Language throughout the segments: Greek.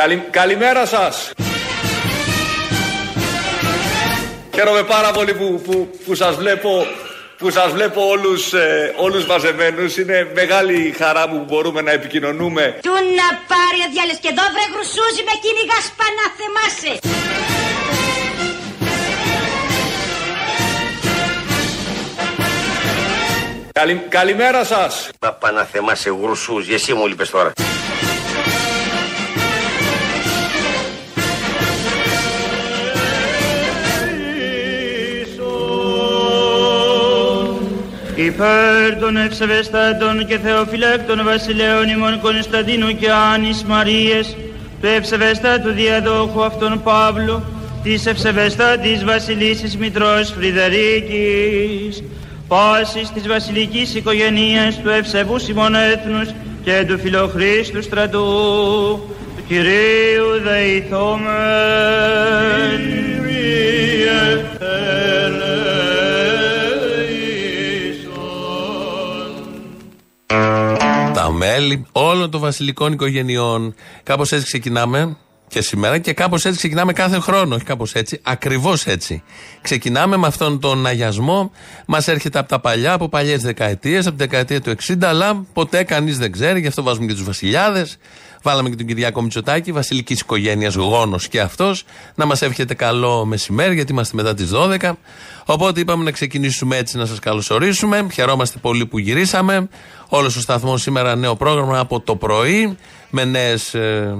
Καλη, καλημέρα σας. Χαίρομαι πάρα πολύ που, που, που σας βλέπω που σας βλέπω όλους, ε, όλους μαζεμένους. Είναι μεγάλη χαρά μου που μπορούμε να επικοινωνούμε. Του να πάρει ο διάλες και εδώ βρε γρουσούζι με κυνηγά σπανά θεμάσαι. Καλη, καλημέρα σας. Μα παναθεμάσαι γρουσούζι, εσύ μου λείπες τώρα. Υπέρ των ευσεβεστάτων και θεοφυλάκτων βασιλέων ημών Κωνσταντίνου και Άνης Μαρίες, του ευσεβεστάτου διαδόχου αυτών Παύλου, της ευσεβεστάτης βασιλίσης Μητρός Φρυδερίκης, πάσης της βασιλικής οικογενείας του ευσεβούς ημών έθνους και του φιλοχρίστου στρατού, του Κυρίου δεηθόμεν. Μέλη όλων των βασιλικών οικογενειών. Κάπως έτσι ξεκινάμε και σήμερα και κάπως έτσι ξεκινάμε κάθε χρόνο. Όχι κάπως έτσι, ακριβώς έτσι. Ξεκινάμε με αυτόν τον αγιασμό. Μας έρχεται από τα παλιά, από παλιές δεκαετίες, από τη δεκαετία του 60, αλλά ποτέ κανείς δεν ξέρει. Γι' αυτό βάζουμε και τους βασιλιάδες. Βάλαμε και τον Κυριάκο Μητσοτάκη, βασιλικής οικογένειας γόνος και αυτός. Να μας εύχεται καλό μεσημέρι, γιατί είμαστε μετά τις 12. Οπότε είπαμε να ξεκινήσουμε έτσι να σας καλωσορίσουμε. Χαιρόμαστε πολύ που γυρίσαμε. Όλος ο σταθμός σήμερα νέο πρόγραμμα από το πρωί με νέες ε,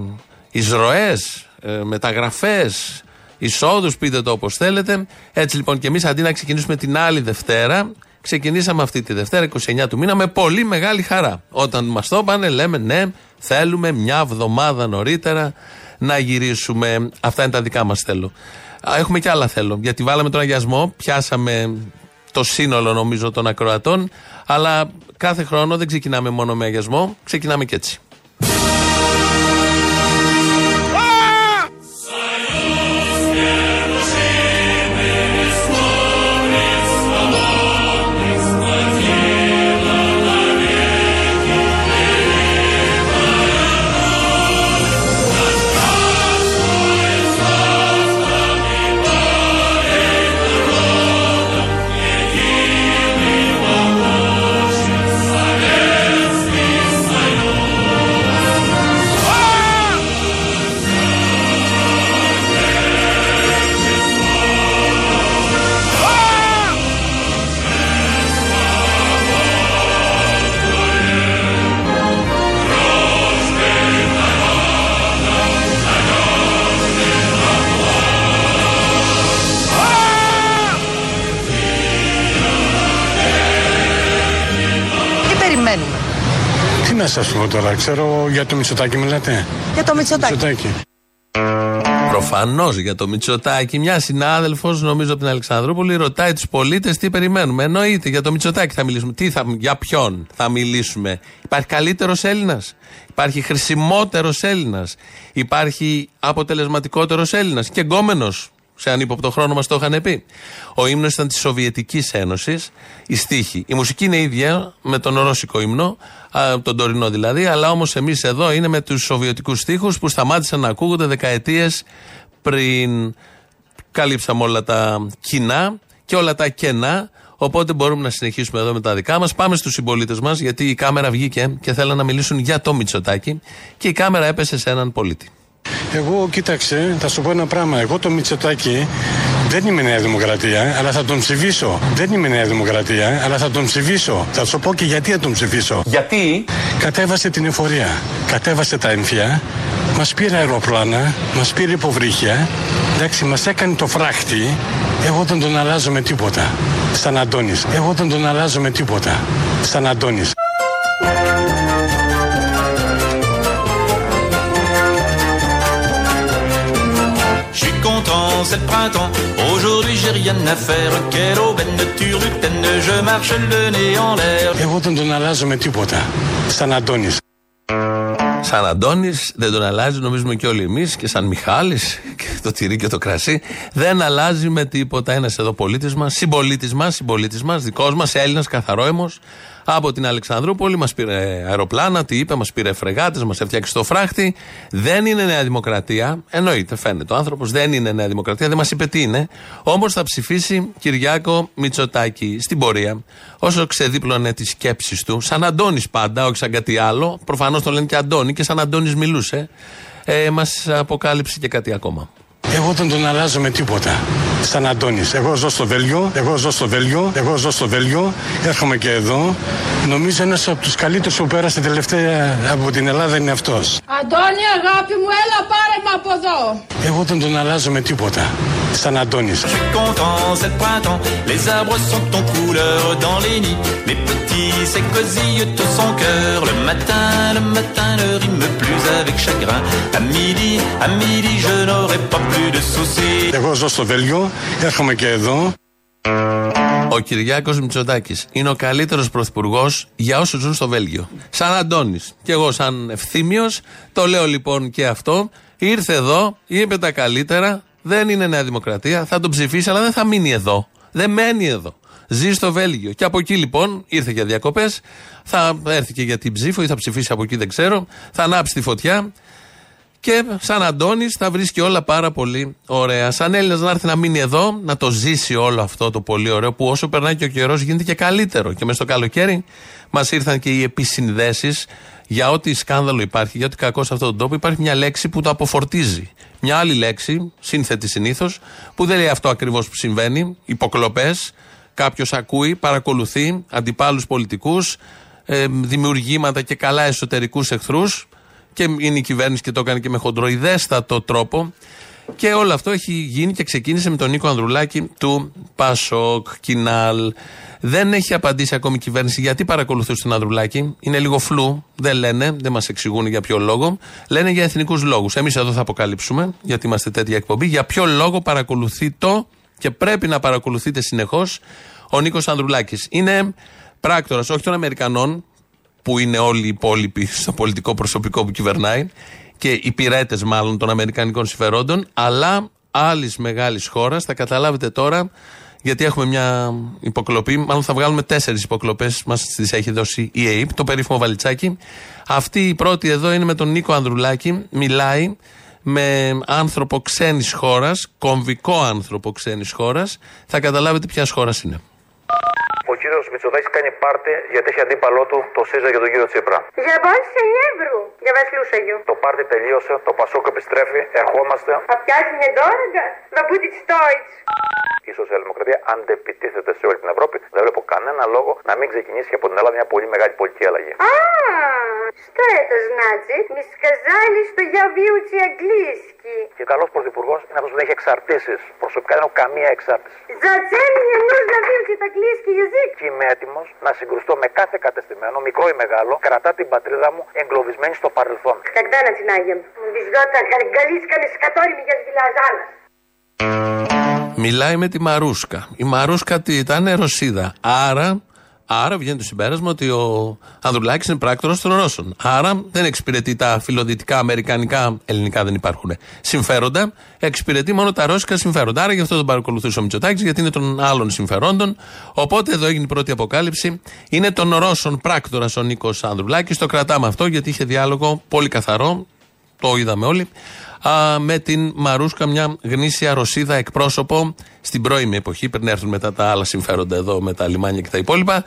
εισρωές, ε, μεταγραφές, εισόδους, πείτε το όπως θέλετε. Έτσι λοιπόν και εμείς αντί να ξεκινήσουμε την άλλη Δευτέρα, ξεκινήσαμε αυτή τη Δευτέρα, 29 του μήνα, με πολύ μεγάλη χαρά. Όταν μας το είπανε, λέμε ναι, θέλουμε μια εβδομάδα νωρίτερα να γυρίσουμε. Αυτά είναι τα δικά μας θέλω. Α, Έχουμε και άλλα θέλω. Γιατί βάλαμε τον αγιασμό, πιάσαμε το σύνολο νομίζω των ακροατών, αλλά κάθε χρόνο δεν ξεκινάμε μόνο με αγιασμό, ξεκινάμε και έτσι. Τι να σας πω τώρα, ξέρω για το Μητσοτάκι μιλάτε. για το Μητσοτάκι. Μητσοτάκι. Προφανώς για το Μητσοτάκι. Μια συνάδελφος, νομίζω από την Αλεξανδρούπολη, ρωτάει τους πολίτες τι περιμένουμε. Εννοείται για το Μητσοτάκι θα μιλήσουμε. Τι θα, για ποιον θα μιλήσουμε. Υπάρχει καλύτερος Έλληνας; Υπάρχει χρησιμότερος Έλληνας; Υπάρχει αποτελεσματικότερος Έλληνας; Και γκόμενο. Σε ανύποπτο χρόνο μας το είχαν πει. Ο ύμνος ήταν της Σοβιετικής Ένωσης. Η στίχη. Η μουσική είναι ίδια με τον ρώσικο ύμνο, α, τον τωρινό δηλαδή, αλλά όμως εμείς εδώ είναι με τους σοβιετικούς στίχους που σταμάτησαν να ακούγονται δεκαετίες πριν. Καλύψαμε όλα τα κοινά και όλα τα κενά. Οπότε μπορούμε να συνεχίσουμε εδώ με τα δικά μας. Πάμε στους συμπολίτες μας, γιατί η κάμερα βγήκε και θέλαν να μιλήσουν για το Μητσοτάκι και η κάμερα έπεσε σε έναν πολίτη. Εγώ, κοίταξε, θα σου πω ένα πράγμα. Εγώ το Μητσοτάκι δεν είμαι Νέα Δημοκρατία, αλλά θα τον ψηφίσω. Δεν είμαι Νέα Δημοκρατία, αλλά θα τον ψηφίσω. Θα σου πω και γιατί θα τον ψηφίσω. Γιατί; Κατέβασε την εφορία, κατέβασε τα έμφυα, μας πήρε αεροπλάνα, μας πήρε υποβρύχια, εντάξει, μας έκανε το φράχτη. Εγώ δεν τον αλλάζω με τίποτα. Σαν Αντώνης. Εγώ δεν τον αλλάζω με τίποτα. Σαν Αντώνης. Content, c'est le printemps. Aujourd'hui, j'ai rien à faire. Quelle aubaine de turlutaine. Je marche le nez en l'air. Εγώ δεν τον αλλάζω με τίποτα. Σαν Αντώνης. Σαν Αντώνης, δεν τον αλλάζει, νομίζουμε και όλοι εμείς και σαν Μιχάλης και το τυρί και το κρασί. Δεν αλλάζει με τίποτα ένας εδώ πολίτης μας, συμπολίτης μας, συμπολίτης μας, δικός μας, Έλληνας, καθαρόαιμο. Από την Αλεξανδρούπολη, μας πήρε αεροπλάνα, τι είπε, μας πήρε φρεγάτες, μας έφτιαξε το φράχτη. Δεν είναι Νέα Δημοκρατία. Εννοείται, φαίνεται ο άνθρωπος, δεν είναι Νέα Δημοκρατία, δεν μας είπε τι είναι. Όμως θα ψηφίσει Κυριάκο Μητσοτάκη στην πορεία. Όσο ξεδίπλωνε τις σκέψεις του, σαν Αντώνης πάντα, όχι σαν κάτι άλλο. Προφανώς το λένε και Αντώνη και σαν Αντώνης μιλούσε. Ε, μας αποκάλυψε και κάτι ακόμα. Εγώ δεν τον αλλάζω με τίποτα. Σαν Αντώνης. Εγώ ζω στο Βέλγιο, εγώ ζω στο Βέλγιο, εγώ ζω στο Βέλγιο, έρχομαι και εδώ. Νομίζω ένας από τους καλύτερους που πέρασε τελευταία από την Ελλάδα είναι αυτός. Αντώνη, αγάπη μου, έλα πάρε με από εδώ. Εγώ δεν τον αλλάζω με τίποτα. Σαν Αντώνης. Je suis content, c'est le printemps, les arbres sont en couleur dans les nids. Les petits s'écosillent tout son cœur. Le matin, le matin ne rime plus avec chagrin. À midi, à midi, je n'aurai pas plus de soucis. Εγώ ζω στο Βέλγιο, έρχομαι και εδώ. Ο Κυριάκος Μητσοτάκης είναι ο καλύτερος πρωθυπουργός για όσους ζουν στο Βέλγιο. Σαν Αντώνης. Και εγώ, σαν ευθύμιος, το λέω λοιπόν και αυτό. Ήρθε εδώ, είπε τα καλύτερα. Δεν είναι Νέα Δημοκρατία. Θα τον ψηφίσει, αλλά δεν θα μείνει εδώ. Δεν μένει εδώ. Ζει στο Βέλγιο. Και από εκεί λοιπόν ήρθε για διακοπές. Θα έρθει και για την ψήφο ή θα ψηφίσει από εκεί, δεν ξέρω. Θα ανάψει τη φωτιά. Και σαν Αντώνης θα βρίσκει όλα πάρα πολύ ωραία. Σαν Έλληνας να έρθει να μείνει εδώ, να το ζήσει όλο αυτό το πολύ ωραίο που όσο περνάει και ο καιρός γίνεται και καλύτερο. Και μες στο καλοκαίρι μας ήρθαν και οι επισυνδέσεις για ό,τι σκάνδαλο υπάρχει, για ό,τι κακό σε αυτόν τον τόπο. Υπάρχει μια λέξη που το αποφορτίζει. Μια άλλη λέξη, σύνθετη συνήθως, που δεν λέει αυτό ακριβώς που συμβαίνει. Υποκλοπές. Κάποιος ακούει, παρακολουθεί αντιπάλους πολιτικούς, ε, δημιουργήματα και καλά εσωτερικούς εχθρούς και είναι η κυβέρνηση και το έκανε και με χοντροειδέστατο τρόπο. Και όλο αυτό έχει γίνει και ξεκίνησε με τον Νίκο Ανδρουλάκη του Πασόκ, Κινάλ. Δεν έχει απαντήσει ακόμη η κυβέρνηση γιατί παρακολουθούσε τον Ανδρουλάκη. Είναι λίγο φλού. Δεν λένε, δεν μας εξηγούν για ποιο λόγο. Λένε για εθνικούς λόγους. Εμείς εδώ θα αποκαλύψουμε, γιατί είμαστε τέτοια εκπομπή, για ποιο λόγο παρακολουθεί το και πρέπει να παρακολουθείτε συνεχώς ο Νίκος Ανδρουλάκης. Είναι πράκτορας όχι των Αμερικανών, που είναι όλοι οι υπόλοιποι στο πολιτικό προσωπικό που κυβερνάει και υπηρέτε μάλλον των Αμερικανικών συμφερόντων, αλλά άλλης μεγάλης χώρας. Θα καταλάβετε τώρα, γιατί έχουμε μια υποκλοπή. Μάλλον θα βγάλουμε τέσσερις υποκλοπές, μας τις έχει δώσει η ΑΕΠ, το περίφημο βαλιτσάκι. Αυτή η πρώτη εδώ είναι με τον Νίκο Ανδρουλάκη. Μιλάει με άνθρωπο ξένης χώρας, κομβικό άνθρωπο ξένης χώρας. Θα καταλάβετε ποια χώρα είναι. Ο κύριος Μητσοτάκης κάνει πάρτι γιατί έχει αντίπαλό του το ΣΥΖΑ για τον κύριο Τσίπρα. Για σε Νεύρου, για Βασιλούσαγιο. Το πάρτι τελείωσε, το Πασόκ επιστρέφει, ερχόμαστε. Θα πιάσουν δόρακα, θα πούτι στόιτς Η Σοσιαλδημοκρατία αντεπιτίθεται σε όλη την Ευρώπη. Δεν βλέπω κανένα λόγο να μην ξεκινήσει και από την Ελλάδα μια πολύ μεγάλη πολιτική αλλαγή. А, что это значит? Не сказали, что я выучу английский. Και καλό πρωθυπουργό είναι αυτό που δεν έχει εξαρτήσει. Προσωπικά δεν έχω καμία εξάρτηση. Зачем мне нужно выучить английский язык? Και είμαι έτοιμο να συγκρουστώ με κάθε κατεστημένο, μικρό ή μεγάλο, κρατά την πατρίδα μου εγκλωβισμένη στο παρελθόν. Когда начинаем? Везет английскими, с которыми я звелязала. Μιλάει με τη Μαρούσκα. Η Μαρούσκα τι ήταν, Ρωσίδα. Άρα, άρα βγαίνει το συμπέρασμα ότι ο Ανδρουλάκης είναι πράκτορας των Ρώσων. Άρα δεν εξυπηρετεί τα φιλοδυτικά, αμερικανικά, ελληνικά δεν υπάρχουν συμφέροντα. Εξυπηρετεί μόνο τα ρώσικα συμφέροντα. Άρα γι' αυτό τον παρακολουθούσε ο Μητσοτάκης, γιατί είναι των άλλων συμφερόντων. Οπότε εδώ έγινε η πρώτη αποκάλυψη. Είναι των Ρώσων πράκτορας ο Νίκος Ανδρουλάκης. Το κρατάμε αυτό γιατί είχε διάλογο πολύ καθαρό. Το είδαμε όλοι α, με την Μαρούσκα, μια γνήσια Ρωσίδα εκπρόσωπο στην πρώιμη εποχή, πριν έρθουν μετά τα άλλα συμφέροντα εδώ με τα λιμάνια και τα υπόλοιπα.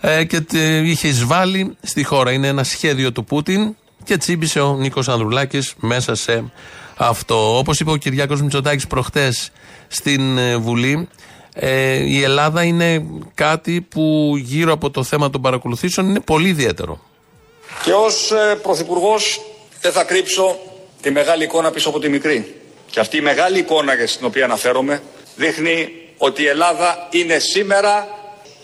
Ε, και τε, είχε εισβάλει στη χώρα. Είναι ένα σχέδιο του Πούτιν και τσίμπησε ο Νίκος Ανδρουλάκης μέσα σε αυτό. Όπως είπε ο Κυριάκος Μητσοτάκης προχτές στην ε, Βουλή, ε, η Ελλάδα είναι κάτι που γύρω από το θέμα των παρακολουθήσεων είναι πολύ ιδιαίτερο. Και ως ε, Πρωθυπουργός δεν θα κρύψω τη μεγάλη εικόνα πίσω από τη μικρή. Και αυτή η μεγάλη εικόνα για στην οποία αναφέρομαι δείχνει ότι η Ελλάδα είναι σήμερα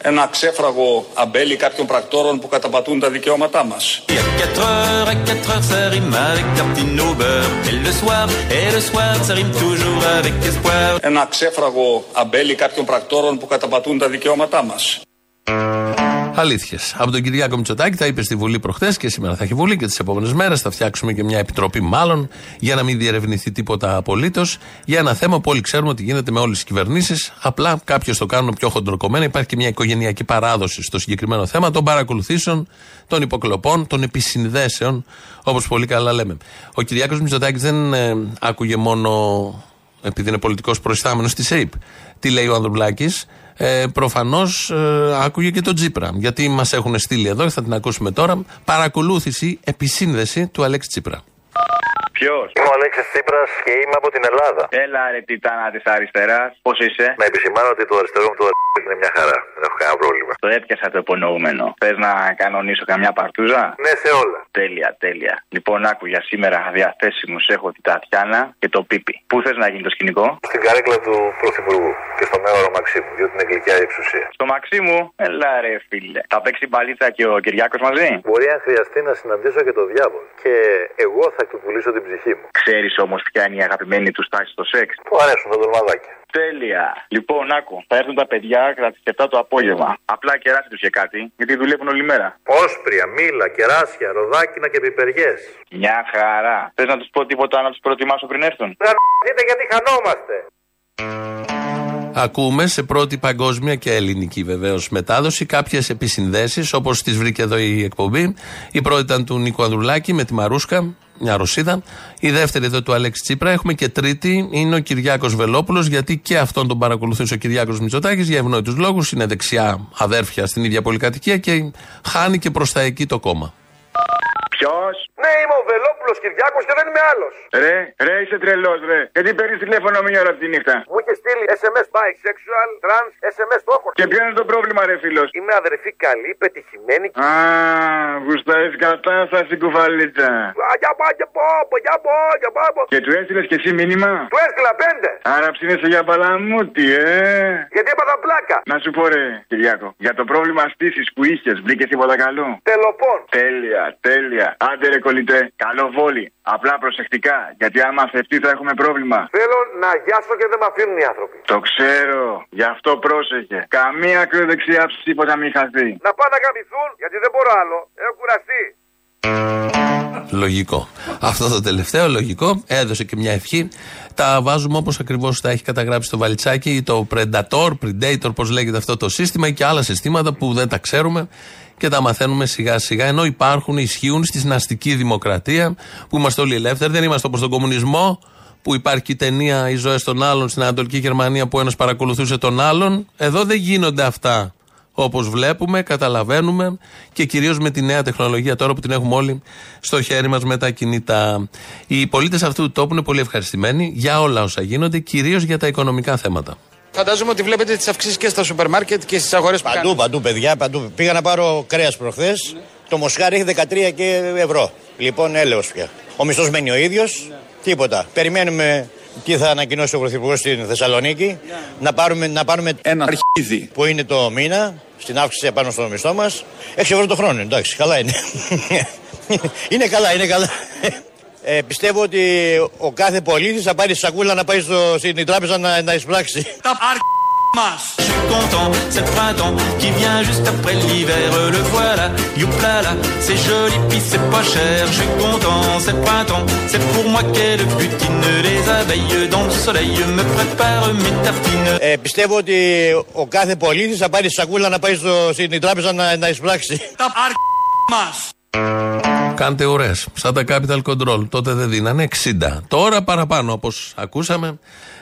ένα ξέφραγο αμπέλι κάποιων πρακτόρων που καταπατούν τα δικαιώματά μας. Et à 4 heures, à 4 heures, ça rime avec tartine au beurre. Et le soir, et le soir, ça rime toujours avec espoir. Ένα ξέφραγο αμπέλι κάποιων πρακτόρων που καταπατούν τα δικαιώματά μας. Αλήθειες. Από τον Κυριάκο Μητσοτάκη θα είπε στη Βουλή προχθές και σήμερα θα έχει Βουλή και τις επόμενες μέρες. Θα φτιάξουμε και μια επιτροπή, μάλλον, για να μην διερευνηθεί τίποτα απολύτως. Για ένα θέμα που όλοι ξέρουμε ότι γίνεται με όλες τις κυβερνήσεις. Απλά κάποιοι το κάνουν πιο χοντροκομμένα. Υπάρχει και μια οικογενειακή παράδοση στο συγκεκριμένο θέμα των παρακολουθήσεων, των υποκλοπών, των επισυνδέσεων, όπως πολύ καλά λέμε. Ο Κυριάκος Μητσοτάκης δεν ε, άκουγε μόνο επειδή είναι πολιτικός προϊστάμενος της ΕΕΠ. Τι λέει ο Ανδρουλάκης; Ε, Προφανώς ε, άκουγε και τον Τσίπρα. Γιατί μας έχουν στείλει εδώ, θα την ακούσουμε τώρα. Παρακολούθηση, επισύνδεση του Αλέξη Τσίπρα. Ποιος; Είμαι ο Αλέξη Τσίπρας και είμαι από την Ελλάδα. Έλα ρε τιτάνα τη αριστεράς, πώς είσαι; Να επισημάνω ότι το αριστερό μου το είναι μια χαρά. Δεν έχω κανένα πρόβλημα. Το έπιασα το υπονοούμενο. Θες να κανονίσω καμιά παρτούζα; Ναι, σε όλα. Τέλεια, τέλεια. Λοιπόν, άκου για σήμερα διαθέσιμου έχω την Τατιάνα και το Πίπι. Πού θες να γίνει το σκηνικό; Στην καρέκλα του Πρωθυπουργού και στο μέωρο Μαξίμου, διότι είναι γλυκιά η εξουσία. Στο Μαξίμου, έλα ρε φίλε. Θα παίξει μπαλίτσα και ο Κυριάκος μαζί; Μπορεί αν χρειαστεί να συναντήσω και το διάβολο. Και εγώ θα του πουλήσω την ψυχή μου. Ξέρεις όμως ποια είναι η αγαπημένη τους στάση στο σεξ; Του αρέσουν τα δολμαδάκια. Τέλεια. Λοιπόν, άκου. Θα έρθουν τα παιδιά κατά τι 7 το απόγευμα. Απλά κεράσι τους και κάτι, γιατί δουλεύουν όλη μέρα. Όσπρια, μήλα, κεράσια, ροδάκινα και πιπεριές. Μια χαρά. Θες να τους πω τίποτα να τους προετοιμάσω πριν έρθουν; Δείτε γιατί χανόμαστε. Ακούμε σε πρώτη παγκόσμια και ελληνική βεβαίως μετάδοση κάποιες επισυνδέσεις όπως τις βρήκε εδώ η εκπομπή. Η πρώτη ήταν του Νίκο Ανδρουλάκη με τη Μαρούσκα, μια Ρωσίδα. Η δεύτερη εδώ του Αλέξη Τσίπρα. Έχουμε και τρίτη είναι ο Κυριάκος Βελόπουλος, γιατί και αυτόν τον παρακολουθούσε ο Κυριάκος Μητσοτάκης για ευνόητους λόγους. Είναι δεξιά αδέρφια στην ίδια πολυκατοικία και χάνει και προς τα εκεί το κόμμα. Ποιος; Ναι, είμαι ο Βελόπουλος Κυριάκος και δεν είμαι άλλος. Ρε, ρε, είσαι τρελός, ρε. Γιατί παίρνεις τηλέφωνο μία ώρα τη νύχτα; Μου είχε στείλει SMS bisexual, trans, SMS το έχω. Και ποιο είναι το πρόβλημα, ρε φίλος; Είμαι αδερφή καλή, πετυχημένη. Α, γουστάρεις κατάσταση κουβαλίτσα. Α, για πά, για πά, για πά, για πά. Και του έστειλες και εσύ μήνυμα; Του έστειλα πέντε. Άρα ψήνεσαι για παλαμούτι, ε. Γιατί έπαθα πλάκα. Να σου πω, ρε, Κυριάκο, για το πρόβλημα στήσης που είχες, βρήκες τίποτα καλό; Τελοπών. Τέλεια, τέλεια. Άντε ρε κολλητέ, καλό βόλι. Απλά προσεκτικά, γιατί άμα θευτεί θα έχουμε πρόβλημα. Θέλω να γιάσω και δεν με αφήνουν οι άνθρωποι. Το ξέρω, γι' αυτό πρόσεχε. Καμία ακροδεξιά τίποτα μην χαθεί. Να πάνε να γαμηθούν, γιατί δεν μπορώ άλλο. Έχω κουραστεί. Λογικό. Αυτό το τελευταίο λογικό έδωσε και μια ευχή. Τα βάζουμε όπως ακριβώς τα έχει καταγράψει το βαλιτσάκι, το Predator, Predator, πώς λέγεται αυτό το σύστημα και άλλα συστήματα που δεν τα ξέρουμε και τα μαθαίνουμε σιγά σιγά. Ενώ υπάρχουν, ισχύουν στη συναστική δημοκρατία που είμαστε όλοι ελεύθεροι, δεν είμαστε όπως τον κομμουνισμό που υπάρχει και η ταινία Οι ζωές των άλλων στην Ανατολική Γερμανία που ένας παρακολουθούσε τον άλλον. Εδώ δεν γίνονται αυτά. Όπως βλέπουμε, καταλαβαίνουμε και κυρίως με τη νέα τεχνολογία τώρα που την έχουμε όλοι στο χέρι μας με τα κινητά. Οι πολίτες αυτού του τόπου είναι πολύ ευχαριστημένοι για όλα όσα γίνονται, κυρίως για τα οικονομικά θέματα. Φαντάζομαι ότι βλέπετε τις αυξήσεις και στα σούπερ μάρκετ και στις αγορές που Παντού, κάνετε. παντού, παιδιά. Παντού. Πήγα να πάρω κρέας προχθές. Το μοσχάρι έχει 13 και ευρώ. Λοιπόν, έλεος πια. Ο μισθός μένει ο ίδιος. Τίποτα. Περιμένουμε τι θα ανακοινώσει ο Πρωθυπουργός στην Θεσσαλονίκη. Να πάρουμε, να πάρουμε Ένα αρχίδι. που είναι το μήνα στην αύξηση επάνω στο μισθό μας. 6 ευρώ το χρόνο, εντάξει, καλά είναι. είναι καλά, είναι καλά. Ε, πιστεύω ότι ο κάθε πολίτη θα πάρει σακούλα να πάει στο, στην τράπεζα να, να εισπράξει. Je suis content, c'est le printemps qui vient juste après l'hiver. Le voilà, youplala, c'est joli puis c'est pas cher. Je suis content, c'est le printemps, c'est pour moi qu'elle butine. Les abeilles dans le soleil me préparent mes tartines. Ε, πιστεύω ότι ο κάθε πολίτη θα πάρει σακούλα να πάει στο, στην τράπεζα να, να εισπράξει. Κάντε ουρέ. Σαν τα capital control. Τότε δεν δίνανε 60. Τώρα παραπάνω, όπως ακούσαμε.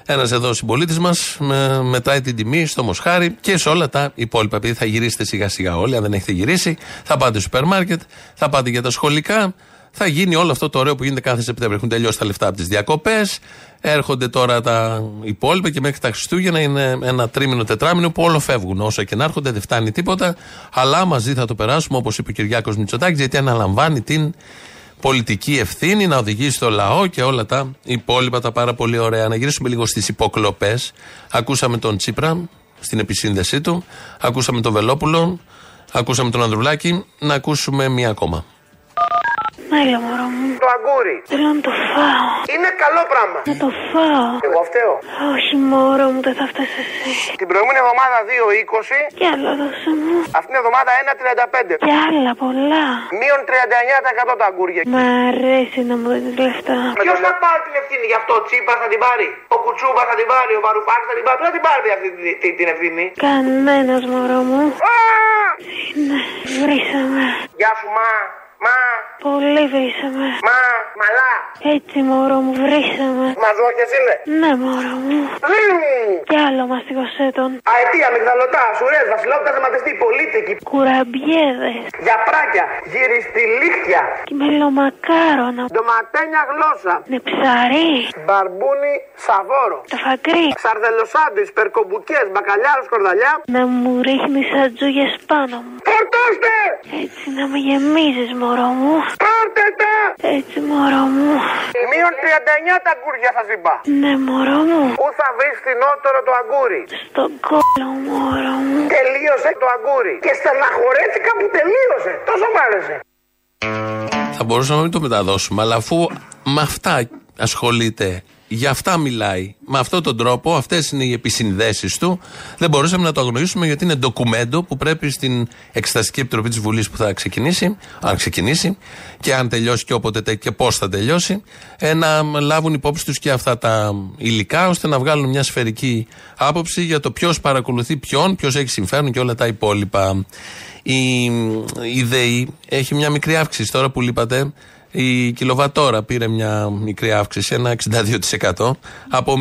Ένας εδώ συμπολίτης μας με, μετράει την τιμή στο Μοσχάρι και σε όλα τα υπόλοιπα. Επειδή θα γυρίσετε σιγά σιγά όλοι, αν δεν έχετε γυρίσει, θα πάτε στο σούπερ μάρκετ, θα πάτε για τα σχολικά. Θα γίνει όλο αυτό το ωραίο που γίνεται κάθε Σεπτέμβριο. Έχουν τελειώσει τα λεφτά από τις διακοπές. Έρχονται τώρα τα υπόλοιπα και μέχρι τα Χριστούγεννα είναι ένα τρίμηνο, τετράμινο που όλο φεύγουν. Όσο και να έρχονται, δεν φτάνει τίποτα. Αλλά μαζί θα το περάσουμε, όπως είπε ο Κυριάκος Μητσοτάκης, γιατί αναλαμβάνει την πολιτική ευθύνη να οδηγήσει το λαό και όλα τα υπόλοιπα τα πάρα πολύ ωραία. Να γυρίσουμε λίγο στις υποκλοπές. Ακούσαμε τον Τσίπρα στην επισύνδεσή του. Ακούσαμε τον Βελόπουλο. Ακούσαμε τον Ανδρουλάκη. Να ακούσουμε μία ακόμα. Έλα, μωρό μου. Το αγκούρι. Θέλω να το φάω. Είναι καλό πράγμα. Να το φάω. Εγώ φταίω. Όχι, μωρό μου, δεν θα φτάσει εσύ. Την προηγούμενη εβδομάδα 2,20. Κι άλλα δώσε μου. Αυτήν την εβδομάδα 1,35. Κι άλλα πολλά. Μείον 39% τα αγκούρια. Μ' αρέσει να μου δίνεις λεφτά. Ποιος θα πάρει την ευθύνη γι' αυτό, ο Τσίπας θα την πάρει; Ο Κουτσούμπας θα την πάρει. Ο Βαρουφάκη θα την πάρει. Ποιος θα την πάρει αυτή την, την, την ευθύνη; Κανένας, μωρό μου. Ναι, βρήσαμε. Γεια σου, μα. Μα. Πολύ βρήσαμε. Μα. Μαλά. Έτσι, μωρό μου, βρήσαμε. Μαζόχες είναι. Ναι, μωρό μου. Κι άλλο μαστιγωσέ τον. Αετία, μυγδαλωτά, σουρές, βασιλόπτα, θεματιστή, πολίτικη. Κουραμπιέδες. Γιαπράκια, γυριστιλίχτια. Και μελομακάρονα. Ντοματένια γλώσσα. Ναι, ψαρί. Μπαρμπούνι, σαβόρο. Το φακρί. Σαρδελοσάντουις, περκομπουκές, μπακαλιάρο, σκορδαλιά. Να μου ρίχνεις ατζούγες πάνω μου. Φορτώστε! Έτσι να με γεμίζεις, μωρό μου. Πάρτε τα! Έτσι, μωρό μου. Μείον 39 τα αγκούρια θα ζυμπά. Ναι, μωρό μου. Πού θα βρεις φθηνότερο το αγκούρι. Στον κόλλο, μωρό μου. Τελείωσε το αγκούρι. Και στεναχωρέθηκα που τελείωσε. Τόσο μ' άρεσε. Θα μπορούσαμε να μην το μεταδώσουμε, αλλά αφού με αυτά ασχολείται, για αυτά μιλάει, με αυτόν τον τρόπο, αυτές είναι οι επισυνδέσεις του, δεν μπορούσαμε να το αγνοήσουμε γιατί είναι ντοκουμέντο που πρέπει στην Εξεταστική Επιτροπή της Βουλής που θα ξεκινήσει, αν ξεκινήσει, και αν τελειώσει και όποτε τε- και πώς θα τελειώσει, ε, να λάβουν υπόψη τους και αυτά τα υλικά, ώστε να βγάλουν μια σφαιρική άποψη για το ποιος παρακολουθεί ποιον, ποιος έχει συμφέρον και όλα τα υπόλοιπα. Η, η ΔΕΗ έχει μια μικρή αύξηση τώρα που λείπατε. Η κιλοβατόρα πήρε μια μικρή αύξηση, ένα 62%. Από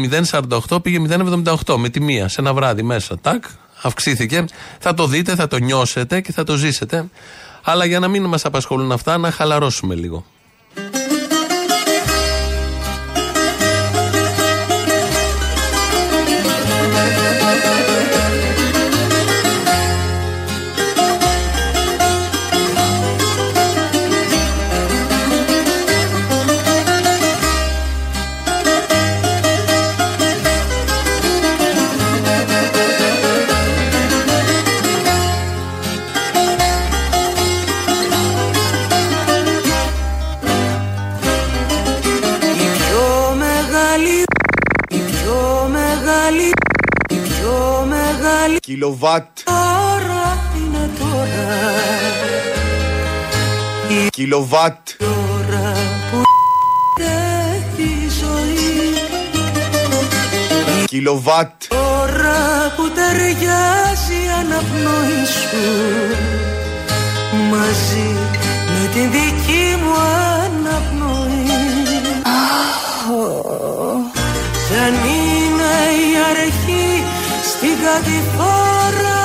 0,48 πήγε 0,78 με τη μία, σε ένα βράδυ μέσα. Τάκ, αυξήθηκε. Θα το δείτε, θα το νιώσετε και θα το ζήσετε. Αλλά για να μην μας απασχολούν αυτά, να χαλαρώσουμε λίγο. Κιλοβάτ. ώρα είναι τώρα. Η Κιλοβάτ. ώρα που τρέχει η ζωή. Κιλοβάτ. Ώρα που ταιριάζει η αναπνοή σου μαζί με την δική μου αναπνοή. Κι αν είναι η αρχή στην κατηφόρα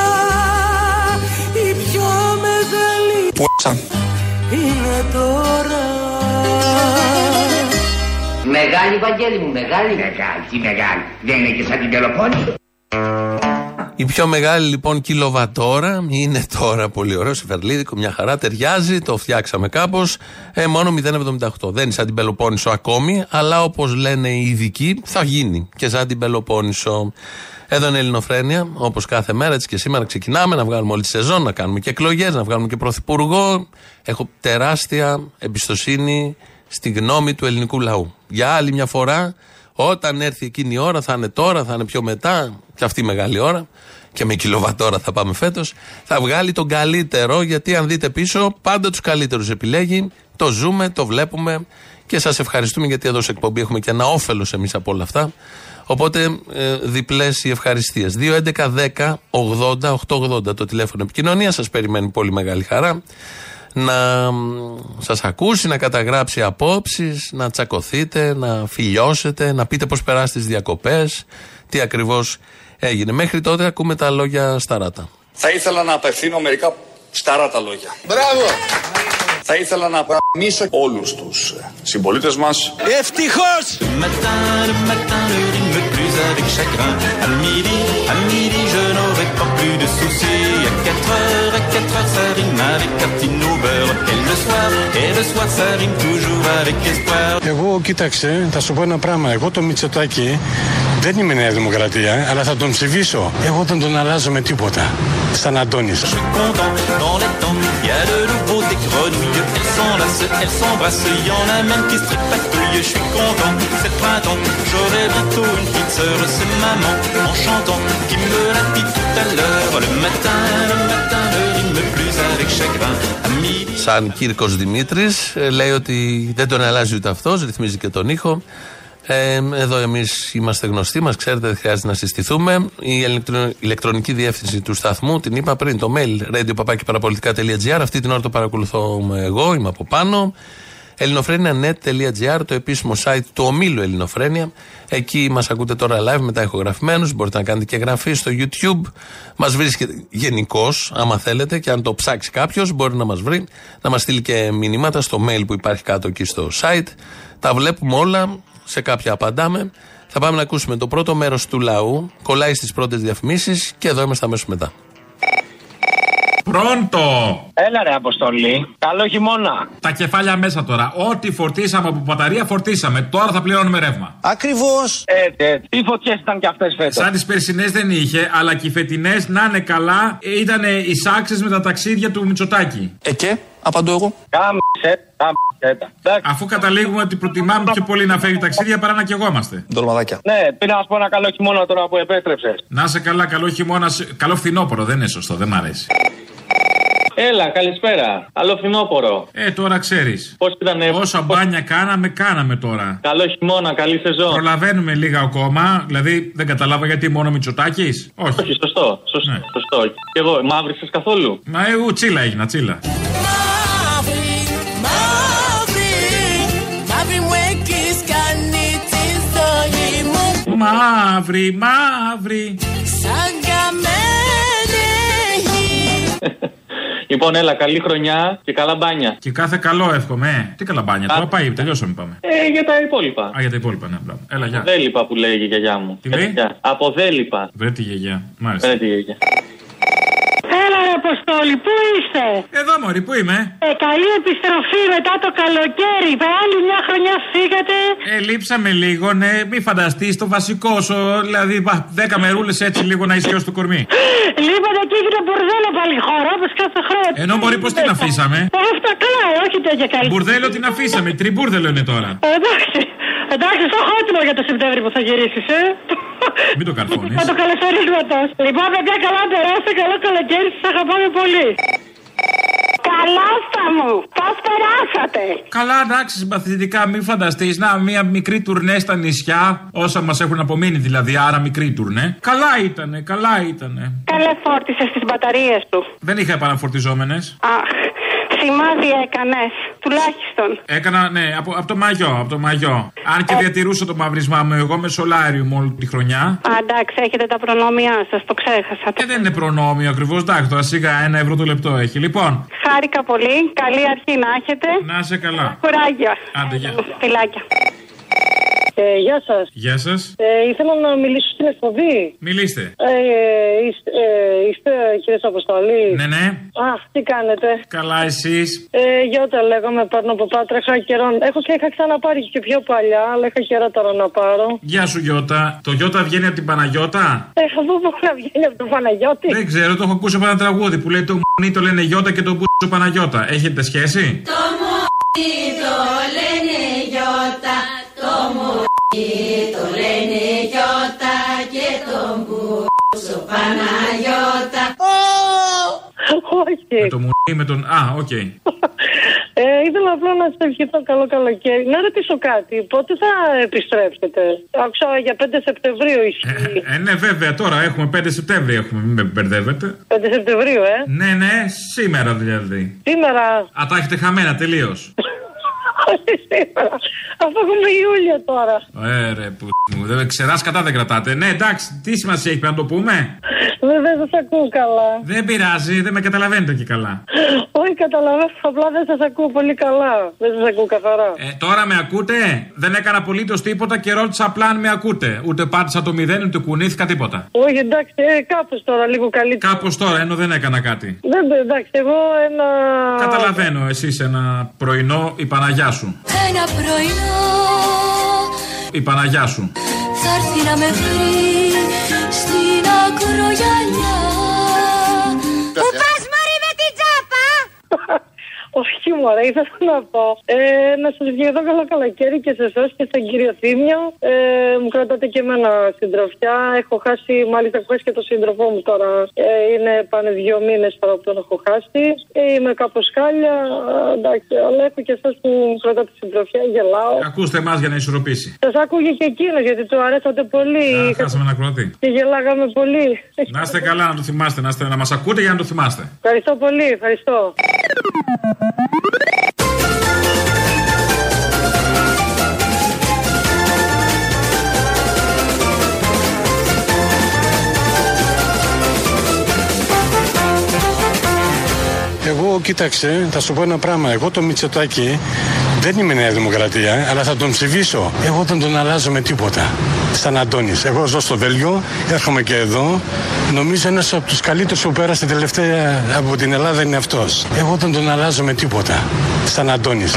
η πιο μεγάλη είναι τώρα. Μεγάλη, Βαγγέλη μου, μεγάλη. Μεγάλη, τι μεγάλη. Δεν είναι και σαν την Πελοπόννη. Η πιο μεγάλη λοιπόν κιλοβατόρα είναι τώρα πολύ ωραίο, σεφερλίδικο, μια χαρά, ταιριάζει, το φτιάξαμε κάπως. Ε, μόνο 0,78. Δεν είναι σαν την Πελοπόννησο ακόμη, αλλά όπως λένε οι ειδικοί, θα γίνει και σαν την Πελοπόννησο. Εδώ είναι η Ελληνοφρένεια, όπως κάθε μέρα, έτσι και σήμερα ξεκινάμε να βγάλουμε όλη τη σεζόν, να κάνουμε και εκλογές, να βγάλουμε και πρωθυπουργό. Έχω τεράστια εμπιστοσύνη στη γνώμη του ελληνικού λαού. Για άλλη μια φορά, όταν έρθει εκείνη η ώρα, θα είναι τώρα, θα είναι πιο μετά, και αυτή η μεγάλη ώρα, και με κιλοβατόρα θα πάμε φέτος, θα βγάλει τον καλύτερο, γιατί αν δείτε πίσω, πάντα τους καλύτερους επιλέγει. Το ζούμε, το βλέπουμε και σας ευχαριστούμε γιατί εδώ σε εκπομπή έχουμε και ένα όφελος εμείς από όλα αυτά. Οπότε ε, διπλές οι ευχαριστίες. 2.11.10.80.880 το τηλέφωνο επικοινωνίας. Σας περιμένει πολύ μεγάλη χαρά να σας ακούσει, να καταγράψει απόψεις, να τσακωθείτε, να φιλιώσετε, να πείτε πώς περάσετε τις διακοπές, τι ακριβώς έγινε. Μέχρι τότε ακούμε τα λόγια σταράτα. Θα ήθελα να απευθύνω μερικά σταράτα λόγια. Μπράβο! Θα ήθελα να παραμίσω όλους τους ε, συμπολίτες μας. Ευτυχώς! Le matin, le matin, ne rime plus avec chagrin. À midi, à midi, je n'aurai pas plus de soucis. À 4 heures, à 4 heures, ça rime avec tartine au beurre. Et le le soir. Et le soir, ça rime toujours avec espoir. Εγώ, κοίταξε, θα σου πω ένα πράγμα. Εγώ το Μητσοτάκη δεν είμαι Νέα Δημοκρατία, αλλά θα τον ψηφίσω. Εγώ δεν τον αλλάζω με τίποτα. Σαν Αντώνης. Content, dans les temps, il y a de nouveau des grenouilles. Elles s'enlacent, elles s'embrassent, il y en a même qui se tripatouillent. Je suis content, c'est le printemps, j'aurai bientôt une petite sœur, c'est maman, en chantant, qui me l'a dit tout à l'heure. Le matin, le matin, le rime plus avec chagrin. À midi. Σαν Κύρκος Δημήτρης, λέει ότι δεν τον αλλάζει ούτε αυτός, ρυθμίζει και τον ήχο. Ε, εδώ εμείς είμαστε γνωστοί, μας ξέρετε, δεν χρειάζεται να συστηθούμε. Η ηλεκτρο- ηλεκτρονική διεύθυνση του σταθμού, την είπα πριν, το mail radio.parapolitica.gr. Αυτή την ώρα το παρακολουθώ εγώ, είμαι από πάνω. ελληνοφρένια.net.gr, το επίσημο site του ομίλου Ελληνοφρένια. Εκεί μας ακούτε τώρα live μετά ηχογραφημένους. Μπορείτε να κάνετε και εγγραφή στο YouTube. Μας βρίσκεται γενικώς, άμα θέλετε, και αν το ψάξει κάποιος, μπορεί να μας βρει, να μας στείλει και μηνύματα στο mail που υπάρχει κάτω εκεί στο site. Τα βλέπουμε όλα, σε κάποια απαντάμε. Θα πάμε να ακούσουμε το πρώτο μέρος του λαού. Κολλάει στις πρώτες διαφημίσεις και εδώ είμαστε αμέσως μετά. Πρώτο! Έλα ρε Αποστολή. Καλό χειμώνα. Τα κεφάλια μέσα τώρα. Ό,τι φορτίσαμε από μπαταρία φορτίσαμε. Τώρα θα πληρώνουμε ρεύμα. Ακριβώς. Έτσι, έτσι. Τι φωτιές ήταν και αυτές φέτος; Σαν τις περσινές δεν είχε, αλλά και οι φετινές να είναι καλά. Ήταν οι σάξες με τα ταξίδια του Μητσοτάκη. Ε και, απαντώ εγώ. Κάμισε, κάμισε. Αφού καταλήγουμε ότι προτιμάμε πιο πολύ να φέρει ταξίδια παρά να κεγόμαστε. Ντολμαδάκια. Ναι, πήρα να σου πω ένα καλό χειμώνα τώρα που επέστρεψες. Να σε καλά, καλό χειμώνα, σε- καλό φθινόπωρο, δεν είναι σωστό, δεν μ' αρέσει. Έλα, καλησπέρα. Καλό φθινόπωρο. Ε, τώρα ξέρεις. Πώς ήταν, Όσα μπάνια κάναμε, κάναμε τώρα. Καλό χειμώνα, καλή σεζόν. Προλαβαίνουμε λίγα ακόμα, δηλαδή δεν καταλάβα γιατί μόνο Μητσοτάκης. Όχι. Όχι, σωστό. Σωστό. σωστό. Και εγώ, μαύρησε καθόλου; Μα εγώ τσίλα έγινα, τσίλα. Μαύρη, μαύρη, μαύρη μου έχεις κάνει τη ζωή μου Μαύρη, μαύρη. σαν καμένη γη. Λοιπόν, έλα, καλή χρονιά και καλά μπάνια. Και κάθε καλό εύχομαι. ε. Τι καλά μπάνια, τώρα πάει, τελειώσαμε πάμε. Ε, για τα υπόλοιπα. Α, για τα υπόλοιπα, ναι, μπράβο. Έλα, γεια. Δέλυπα που λέγει η γιαγιά μου. Τι λέει; Γεια. Από δέλυπα. Βρε τη γιαγιά. Μάλιστα. Βρε τη γιαγιά. Έλα ρε Αποστόλη, πού είστε; Εδώ μωρή, πού είμαι; Ε, καλή επιστροφή μετά το καλοκαίρι. Με άλλη μια χρονιά φύγατε. Ε, λείψαμε λίγο, ναι, μη φανταστείς το βασικό σου. Δηλαδή, πα, δέκα μερούλες έτσι λίγο να ισιώσει το κορμί. Λείπατε και έγινε μπουρδέλο πάλι η χώρα, όπως κάθε χρόνο. Ενώ μπορεί πώς την αφήσαμε; Ε, Αυτά καλά, ε, όχι τέτοια καλή. Μπουρδέλο την αφήσαμε, τριμπούρδελο είναι τώρα. Ε, εντάξει, εντάξει, στο έχω έτοιμο για το Σεπτέμβριο που θα γυρίσεις, ε. Μην το καρφώνεις. Με το καλωσορίσματος. Λοιπόν, παιδιά, καλά περάστε, καλό καλοκαίρι, σας αγαπάμε πολύ. Καλά στα μου, πώς περάσατε; Καλά, εντάξει, συμπαθητικά, μην φανταστείς. Να, μία μικρή τουρνέ στα νησιά, όσα μας έχουν απομείνει δηλαδή, άρα μικρή τουρνέ. Καλά ήτανε, καλά ήτανε. Καλές φόρτισες τις μπαταρίες του. Δεν είχα επαναφορτιζόμενες. Αχ, σημάδι έκανες, τουλάχιστον. Έκανα, ναι, από, από το μαγιό, από το μαγιό. Αν και διατηρούσα το μαύρισμά μου εγώ με σολάριο όλη τη χρονιά. Α, εντάξει, έχετε τα προνόμια σας, το ξέχασα. Και δεν είναι προνόμιο ακριβώς, εντάξει, τώρα σιγά ένα ευρώ το λεπτό έχει. Λοιπόν, Χάρηκα πολύ. Καλή αρχή να έχετε. να είσαι καλά. Κουράγιο. Άντε, γεια. Φιλάκια. Ε, γεια σας. Γεια σας. Ε, ήθελα να μιλήσω στην εκπομπή. Μιλήστε. Ε, είστε, ε, είστε κύριε Αποστολή. Ναι, ναι. Α, τι κάνετε; Καλά, εσείς; Ε, Γιώτα λέγαμε, παίρνω από Πάτρα. Είχα καιρό. Έχω και είχα ξαναπάρει και πιο παλιά, αλλά είχα καιρό τώρα να πάρω. Γεια σου, Γιώτα. Το Γιώτα βγαίνει από την Παναγιώτα; Ε, από πού να βγαίνει από τον Παναγιώτη; Δεν ξέρω, το έχω ακούσει από ένα τραγούδι που λέει το μουνί το λένε Γιώτα και το πούτσο Παναγιώτα. Έχετε σχέση; Το μουνί το λένε γιώτα, το μουνί το λένε γιώτα και το πούτσο Παναγιώτα. Όχι. Με το μουνί με τον. Α, οκ. Ε, ήθελα απλά να σας ευχηθώ καλό καλοκαίρι. Να ρωτήσω κάτι. Πότε θα επιστρέψετε; Άκουσα για 5 Σεπτεμβρίου ισχύει. Ε, ναι, βέβαια, τώρα έχουμε 5 Σεπτέμβρη, έχουμε, μην με μπερδεύετε. 5 Σεπτεμβρίου, ε; Ναι, ναι, σήμερα δηλαδή. Σήμερα. Α, τα έχετε χαμένα τελείως. Όχι σήμερα. Αφού έχουμε Ιούλιο τώρα. Ε, ρε, που μου, δεν ξεράς κατά δεν κρατάτε. Ναι, εντάξει, τι σημασία έχει πρέπει να το πούμε; Δεν, δεν σας ακούω καλά. Δεν πειράζει, δεν με καταλαβαίνετε και καλά. Όχι, καταλαβαίνω. Απλά δεν σας ακούω πολύ καλά. Δεν σας ακούω καθαρά. Ε, τώρα με ακούτε; Δεν έκανα απολύτως τίποτα και ρώτησα απλά αν με ακούτε. Ούτε πάτησα το μηδέν, ούτε κουνήθηκα τίποτα. Όχι, εντάξει, ε, κάπως τώρα λίγο καλύτερα. Κάπως τώρα, ενώ δεν έκανα κάτι. Δεν, εντάξει, εγώ ένα. Καταλαβαίνω, εσύ ένα πρωινό η Παναγιά σου. Ένα πρωινό Η Παναγιά σου. θα έρθει να με βρει στην ακρογιαλιά. Πού πας μωρή με την τσάπα Όχι, μωρέ, ήθελα να πω. Ε, να σας ευχηθώ καλό καλοκαίρι και σε εσάς και στον κύριο Θήμιο. Ε, μου κρατάτε και εμένα συντροφιά. Έχω χάσει, μάλιστα, έχω χάσει και τον σύντροφό μου τώρα. Ε, είναι πάνε δύο μήνες τώρα που τον έχω χάσει. Ε, είμαι κάπως χάλια. Ε, εντάξει, αλλά έχω και εσάς που μου κρατάτε συντροφιά. Γελάω. Ακούστε εμάς για να ισορροπήσει. Σας άκουγε και εκείνος γιατί του αρέσατε πολύ. Α, χάσαμε ένα κροατή. Και γελάγαμε πολύ. Να είστε καλά, να το θυμάστε, να, είστε, να μας ακούτε για να το θυμάστε. Ευχαριστώ πολύ, ευχαριστώ. Εγώ, κοίταξε, θα σου πω ένα πράγμα. Εγώ το Μητσοτάκη δεν είμαι Νέα Δημοκρατία, αλλά θα τον ψηφίσω. Εγώ δεν τον αλλάζω με τίποτα. Σαν Αντώνης. Εγώ ζω στο Βέλγιο, έρχομαι και εδώ. Νομίζω ένας από τους καλύτερους που πέρασε τελευταία από την Ελλάδα είναι αυτός. Εγώ δεν τον αλλάζω με τίποτα. Σαν Αντώνης.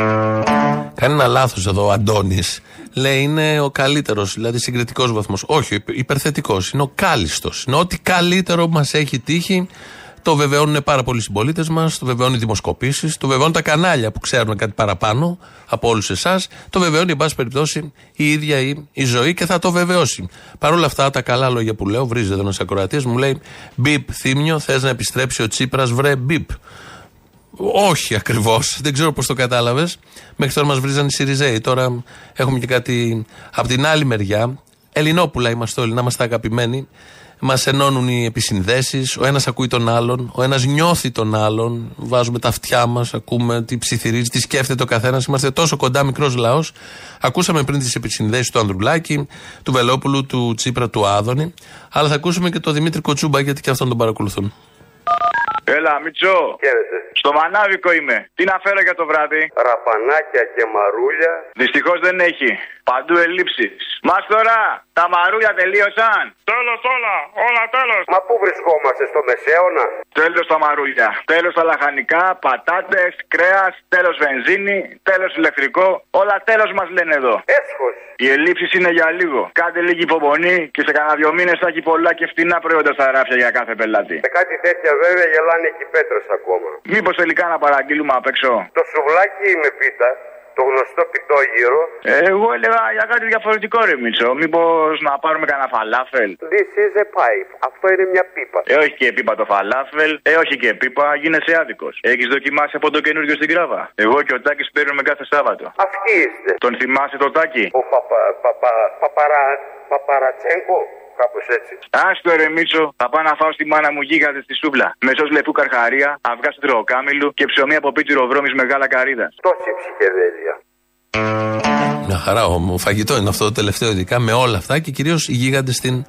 Κάνει ένα λάθος εδώ ο Αντώνης. Λέει είναι ο καλύτερος, δηλαδή συγκριτικός βαθμός. Όχι, υπερθετικός. Είναι ο κάλιστο. Είναι ό,τι καλύτερο μας έχει τύχει. Το βεβαιώνουν πάρα πολλοί συμπολίτες μας, το βεβαιώνουν οι δημοσκοπήσεις, το βεβαιώνουν τα κανάλια που ξέρουν κάτι παραπάνω από όλους εσάς, το βεβαιώνει, εν πάση περιπτώσει, η ίδια η, η ζωή και θα το βεβαιώσει. Παρ' όλα αυτά, τα καλά λόγια που λέω, βρίζεται εδώ ένας ακροατής, μου λέει: Μπιπ, θύμιο, θες να επιστρέψει ο Τσίπρας, βρε, μπιπ. Όχι ακριβώς. Δεν ξέρω πώς το κατάλαβες. Μέχρι τώρα μας βρίζαν οι Σιριζέοι. Τώρα έχουμε και κάτι από την άλλη μεριά. Ελληνόπουλα είμαστε όλοι, να είμαστε αγαπημένοι. Μας ενώνουν οι επισυνδέσεις. Ο ένας ακούει τον άλλον. Ο ένας νιώθει τον άλλον. Βάζουμε τα αυτιά μας, ακούμε τι ψιθυρίζει, τι σκέφτεται ο καθένας. Είμαστε τόσο κοντά, μικρός λαός. Ακούσαμε πριν τις επισυνδέσεις του Ανδρουλάκη, του Βελόπουλου, του Τσίπρα, του Άδωνη. Αλλά θα ακούσουμε και τον Δημήτρη Κοτσούμπα, γιατί και αυτόν τον παρακολουθούν. Έλα, Μιτσό. Στο μανάβικο είμαι. Τι να φέρω για το βράδυ; Ραπανάκια και μαρούλια. Δυστυχώς δεν έχει. Παντού ελλείψεις. Μας τώρα, τα μαρούλια τελείωσαν. Τέλος όλα, όλα τέλος. Μα πού βρισκόμαστε, στο μεσαίωνα; Τέλος τα μαρούλια. Τέλος τα λαχανικά, πατάτες, κρέας, τέλος βενζίνη, τέλος ηλεκτρικό. Όλα τέλος μας λένε εδώ. Έσχος. Οι ελλείψεις είναι για λίγο. Κάντε λίγη υπομονή και σε κανένα δύο μήνες θα έχει πολλά και φτηνά προϊόντα στα ράφια για κάθε πελάτη. Σε κάτι τέτοια βέβαια γελάνε και οι πέτρες ακόμα. Μήπως τελικά να παραγγείλουμε απ' έξω; Το σουβλάκι με πίτα, το γνωστό πιτόγυρο. Ε, Εγώ έλεγα για κάτι διαφορετικό ρε Μίτσο. Μήπως να πάρουμε κανένα φαλάφελ; This is a pipe. Αυτό είναι μια πίπα. Ε, όχι και πίπα το φαλάφελ. Ε, όχι και πίπα, γίνεσαι άδικος. Έχεις δοκιμάσει από το καινούριο στην κράβα. Εγώ και ο Τάκης παίρνουμε κάθε Σάββατο. Αυτοί είστε. Τον θυμάσαι το Τάκη; Ο παπα, παπα, παπαρα, παπαρατσέγκο. Κάπως έτσι. Άστο ρε Μίτσο, θα πάω να φάω στη μάνα μου γίγαντε στη σούβλα. Μεσός λεφού καρχαρία, αυγάς στροκάμιλου και ψωμί από πίτσιρο βρώμης μεγάλα καρύδα. Τόση ψυχεδέλεια. Μια χαρά, ο φαγητό είναι αυτό το τελευταίο ειδικά με όλα αυτά και κυρίως οι γίγαντες στην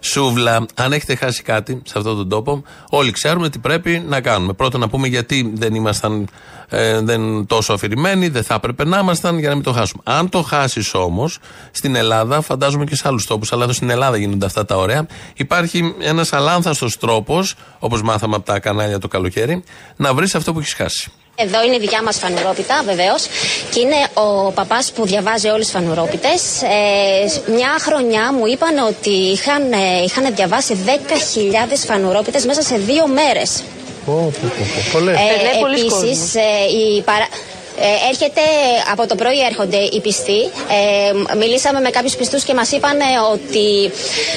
σούβλα. Αν έχετε χάσει κάτι σε αυτόν τον τόπο, όλοι ξέρουμε τι πρέπει να κάνουμε. Πρώτον, να πούμε γιατί δεν ήμασταν ε, δεν τόσο αφηρημένοι, δεν θα έπρεπε να ήμασταν για να μην το χάσουμε. Αν το χάσεις όμως στην Ελλάδα, φαντάζομαι και σε άλλους τόπους, αλλά εδώ στην Ελλάδα γίνονται αυτά τα ωραία, υπάρχει ένας αλάνθαστος τρόπος, όπως μάθαμε από τα κανάλια το καλοκαίρι, να βρεις αυτό που έχεις χάσει. Εδώ είναι η δικιά μας φανουρόπιτα, βεβαίως. Και είναι ο παπάς που διαβάζει όλες τις φανουρόπιτε. Ε, μια χρονιά μου είπαν ότι είχαν, ε, είχαν διαβάσει 10.000 φανουρόπιτε μέσα σε δύο μέρες. Πολλές. Ε, πολλοί Επίσης, κόσμος. η παρα... ε, έρχεται, από το πρωί έρχονται οι πιστοί. Ε, μιλήσαμε με κάποιους πιστούς και μας είπαν ε, ότι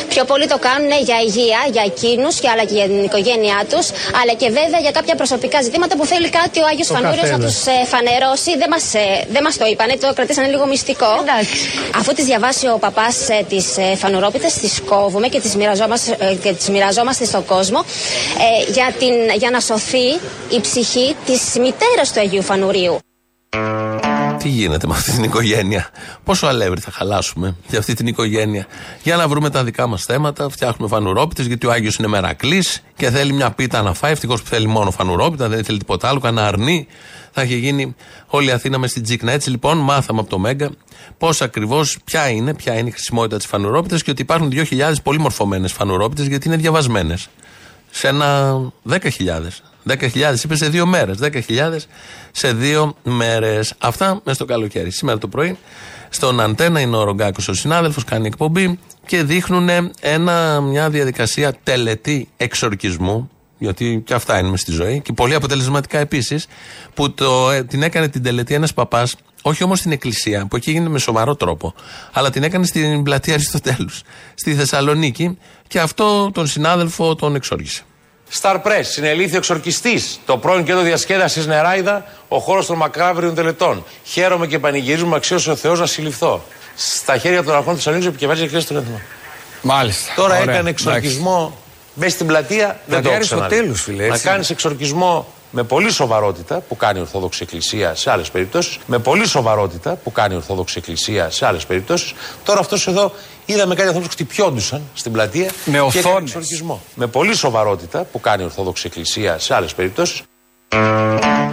πιο πολύ το κάνουν για υγεία, για εκείνους και αλλά και για την οικογένειά τους, αλλά και βέβαια για κάποια προσωπικά ζητήματα που θέλει κάτι ο Άγιος Ο Φανούριο να καθένας. τους φανερώσει. Δεν μας δεν μας το είπανε, το κρατήσανε λίγο μυστικό. Αφού τις διαβάσει ο παπάς ε, τις ε, φανουρόπιτες, τις κόβουμε και τις μοιραζόμαστε, ε, και τις μοιραζόμαστε στον κόσμο ε, για, την, για να σωθεί η ψυχή της μητέρας του Αγίου Φανουρίου. Τι Τι γίνεται με αυτή την οικογένεια; Πόσο αλεύρι θα χαλάσουμε για αυτή την οικογένεια; Για να βρούμε τα δικά μας θέματα. Φτιάχνουμε φανουρόπιτε γιατί ο Άγιος είναι μερακλής και θέλει μια πίτα να φάει. Ευτυχώς που θέλει μόνο φανουρόπιτα, δεν θέλει τίποτα άλλο. Κανένα αρνί. Θα είχε γίνει όλη η Αθήνα με στην τζίκνα. Έτσι λοιπόν μάθαμε από το Μέγκα πώς ακριβώς, ποια είναι, ποια είναι η χρησιμότητα της φανουρόπιτα και ότι υπάρχουν 2.000 πολύ μορφωμένε φανουρόπιτε γιατί είναι διαβασμένες. Σε ένα 10.000. 10.000 είπε σε δύο μέρες. 10.000 σε δύο μέρες. Αυτά μέσα στο καλοκαίρι. Σήμερα το πρωί στον Αντένα είναι ο Ρογκάκος ο συνάδελφος, κάνει εκπομπή και δείχνουν ένα, μια διαδικασία τελετή εξορκισμού. Γιατί και αυτά είναι μες στη ζωή και πολύ αποτελεσματικά επίσης. Που το, ε, την έκανε την τελετή ένας παπάς, όχι όμως στην εκκλησία, που εκεί γίνεται με σοβαρό τρόπο, αλλά την έκανε στην πλατεία Αριστοτέλους, στη Θεσσαλονίκη και αυτό τον συνάδελφο τον εξόργησε. Star Press, συνελήφθη εξορκιστής. Το πρώην κέντρο διασκέδασης Νεράιδα, ο χώρος των μακάβριων τελετών. Χαίρομαι και πανηγυρίζουμε αξίωσε ο Θεός να συλληφθώ. Στα χέρια των αρχών Θεσσαλονίκης επικεφαλής εκκλησίας του Έθνο. Μάλιστα. Τώρα Ωραία. έκανε εξορκισμό μέσα στην πλατεία. Δεν το Πλατεία έχω ξαναδεί. Αριστοτέλους, φίλε, Να έτσι. κάνεις εξορκισμό με πολύ σοβαρότητα που κάνει η Ορθόδοξη Εκκλησία σε άλλες περιπτώσεις. Με πολύ σοβαρότητα που κάνει η Ορθόδοξη Εκκλησία σε άλλες περιπτώσεις. Τώρα αυτός εδώ είδαμε κάτι ανθρώπους χτυπιόντουσαν στην πλατεία. Με και έκανε οθόνες. εξορκισμό. Με πολύ σοβαρότητα που κάνει η Ορθόδοξη Εκκλησία σε άλλες περιπτώσεις.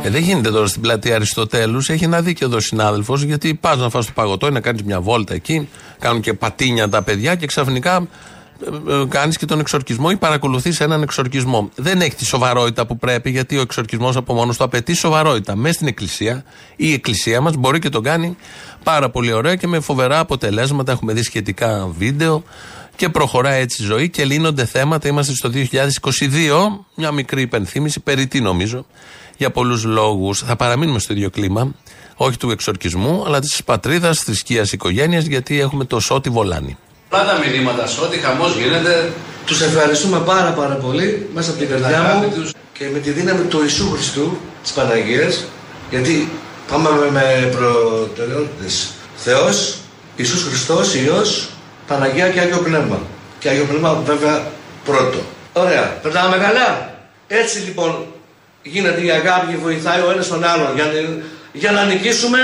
Ε, δεν γίνεται τώρα στην πλατεία Αριστοτέλους. Έχει ένα δίκιο εδώ ο συνάδελφος, γιατί πας να φας το παγωτό ή να κάνεις μια βόλτα εκεί. Κάνουν και πατίνια τα παιδιά και ξαφνικά ε, κάνεις και τον εξορκισμό ή παρακολουθείς έναν εξορκισμό. Δεν έχει τη σοβαρότητα που πρέπει, γιατί ο εξορκισμός από μόνος του απαιτεί σοβαρότητα. Μέσα στην εκκλησία, η εκκλησία μας μπορεί και τον κάνει πάρα πολύ ωραία και με φοβερά αποτελέσματα. Έχουμε δει σχετικά βίντεο και προχωράει έτσι η ζωή και λύνονται θέματα. Είμαστε στο 2022. Μια μικρή υπενθύμηση, περιττή νομίζω, για πολλούς λόγους. Θα παραμείνουμε στο ίδιο κλίμα, όχι του εξορκισμού, αλλά της πατρίδας, θρησκείας, οικογένειας, γιατί έχουμε το Σώτη Βολάνη. Πολλά τα μηνύματα σε ό,τι χαμός γίνεται. Τους ευχαριστούμε πάρα πάρα πολύ μέσα από την καρδιά μου και με τη δύναμη του Ιησού Χριστού της Παναγίας γιατί πάμε με, με προτεραιότητες Θεός, Ιησούς Χριστός, Υιός, Παναγία και Άγιο Πνεύμα και Άγιο Πνεύμα βέβαια πρώτο. Ωραία, περνάμε καλά. Έτσι λοιπόν γίνεται η αγάπη και βοηθάει ο ένας τον άλλον για, να- για να νικήσουμε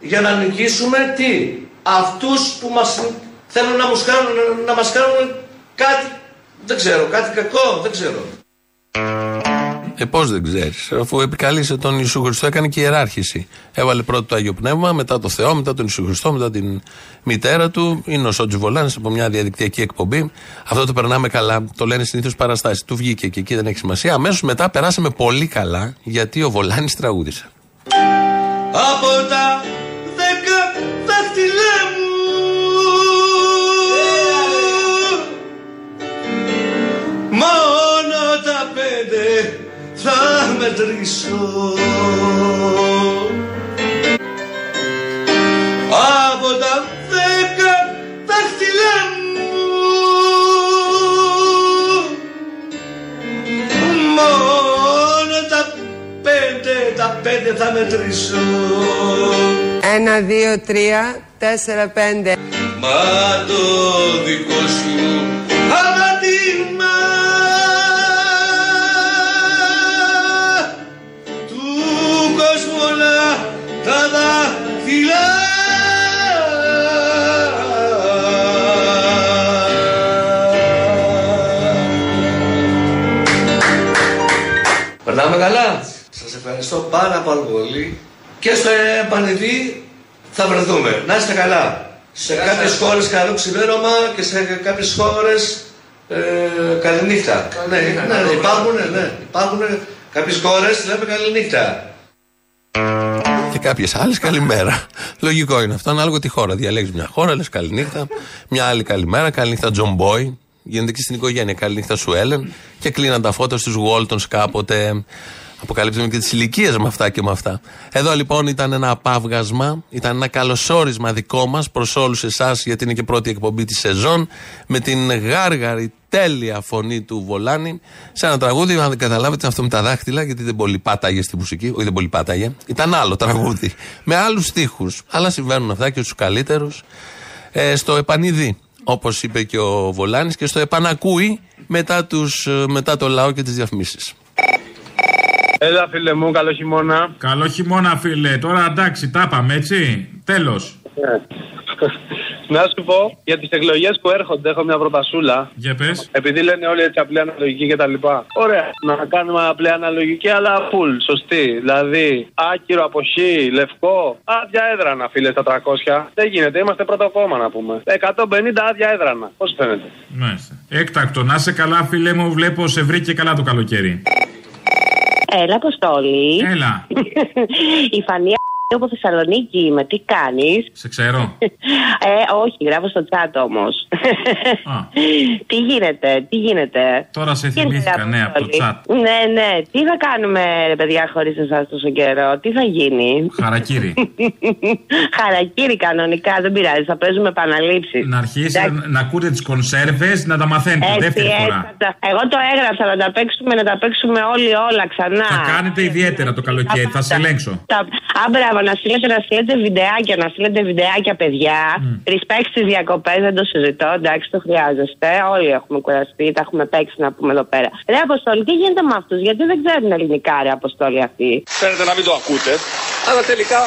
για να νικήσουμε τι; Αυτούς που μας θέλουν να μας κάνουν, να μας κάνουν κάτι δεν ξέρω, κάτι κακό, δεν ξέρω. Ε, πώς δεν ξέρεις, αφού επικαλείσαι τον Ιησού Χριστό, έκανε και ιεράρχηση. Έβαλε πρώτο το Άγιο Πνεύμα, μετά το Θεό, μετά τον Ιησού Χριστό, μετά την μητέρα του. Είναι ο Σότζι Βολάνη από μια διαδικτυακή εκπομπή. Αυτό το περνάμε καλά. Το λένε συνήθως παραστάσεις. Του βγήκε και εκεί δεν έχει σημασία. Αμέσως μετά περάσαμε πολύ καλά, γιατί ο Βολάνης τραγούδισε. Από τα θα μετρήσω Από τα δέκα δάχτυλά μου. Μόνο τα πέντε, τα πέντε θα μετρήσω Ένα, δύο, τρία, τέσσερα, πέντε. Μα το δικό σου καλά. Σας ευχαριστώ πάρα πάρα πολύ και στο επανιδείν θα βρεθούμε. Να είστε καλά. Σε κάποιες χώρες καλό ξημέρωμα και σε κάποιες χώρες ε, καληνύχτα. Ναι, ναι, ναι, υπάρχουν, ναι, υπάρχουν κάποιες χώρες λέμε καληνύχτα. Και κάποιες άλλες καλημέρα. Λογικό είναι αυτό, ανάλογα τη χώρα. Διαλέγεις μια χώρα, λες καληνύχτα. Μια άλλη καλημέρα, καληνύχτα Τζον Μπόι. Γίνεται και στην οικογένεια. Καληνύχτα σου Έλεν. Και κλείναν τα φώτα στους Γόλτονς κάποτε. Αποκαλύπτουμε και τις ηλικίες με αυτά και με αυτά. Εδώ λοιπόν ήταν ένα απάβγασμα, ήταν ένα καλωσόρισμα δικό μας προς όλους εσάς, γιατί είναι και πρώτη εκπομπή της σεζόν, με την γάργαρη τέλεια φωνή του Βολάνη σε ένα τραγούδι. Αν δεν καταλάβετε, αυτό με τα δάχτυλα, γιατί δεν πολύ πάταγε στη μουσική. Όχι, δεν πολύ πάταγε. Ήταν άλλο τραγούδι. με άλλους στίχους. Αλλά συμβαίνουν αυτά και στου καλύτερους. Ε, στο επανειδή, όπως είπε και ο Βολάνης, και στο επανακούει μετά, τους, ε, μετά το λαό και τις διαφημίσεις. Έλα, φίλε μου, καλό χειμώνα. Καλό χειμώνα, φίλε. Τώρα εντάξει, τα πάμε, έτσι. Τέλος. Να σου πω για τις εκλογές που έρχονται, έχω μια προτασούλα. Για πες. Επειδή λένε όλοι έτσι απλή αναλογική κτλ. Ωραία. Να κάνουμε απλή αναλογική, αλλά full, σωστή. Δηλαδή, άκυρο από χ, λευκό, άδεια έδρανα, φίλε, στα 300. Δεν γίνεται, είμαστε πρώτο κόμμα να πούμε. 150 άδεια έδρανα. Πώς φαίνεται. Μάλιστα. Έκτακτο, να σε καλά, φίλε μου, βλέπω σε βρήκε καλά το καλοκαίρι. Έλα, Αποστόλη. Έλα. Η Φανία από Θεσσαλονίκη είμαι. Τι κάνεις. Σε ξέρω. Ε, όχι, γράφω στο chat όμως. τι γίνεται, τι γίνεται. Τώρα σε Τι γίνεται, θυμήθηκα, ναι, από το Αποστόλη; chat. Ναι, ναι. Τι θα κάνουμε, ρε παιδιά, χωρίς εσάς τόσο καιρό; Τι θα γίνει; Χαρακύρι. Χαρακύρι κανονικά, δεν πειράζει. Θα παίζουμε επαναλήψεις. να αρχίσετε να, να ακούτε τις κονσέρβες, να τα μαθαίνετε Έτσι, δεύτερη έτσι, φορά. θα τα- Εγώ το έγραψα να τα παίξουμε, να τα παίξουμε όλοι όλα ξανά. Θα κάνετε ιδιαίτερα το καλοκαίρι, θα σε ελέγξω. Τα... Α, μπράβο, να στείλετε, να στείλετε βιντεάκια, να στείλετε βιντεάκια, παιδιά. Respect στις διακοπές, δεν το συζητώ, εντάξει, το χρειάζεστε. Όλοι έχουμε κουραστεί, τα έχουμε παίξει να πούμε εδώ πέρα. Ρε Αποστόλη, τι γίνεται με αυτούς, γιατί δεν ξέρουν ελληνικά, ρε Αποστόλη αυτοί. Φαίνεται να μην το ακούτε, αλλά τελικά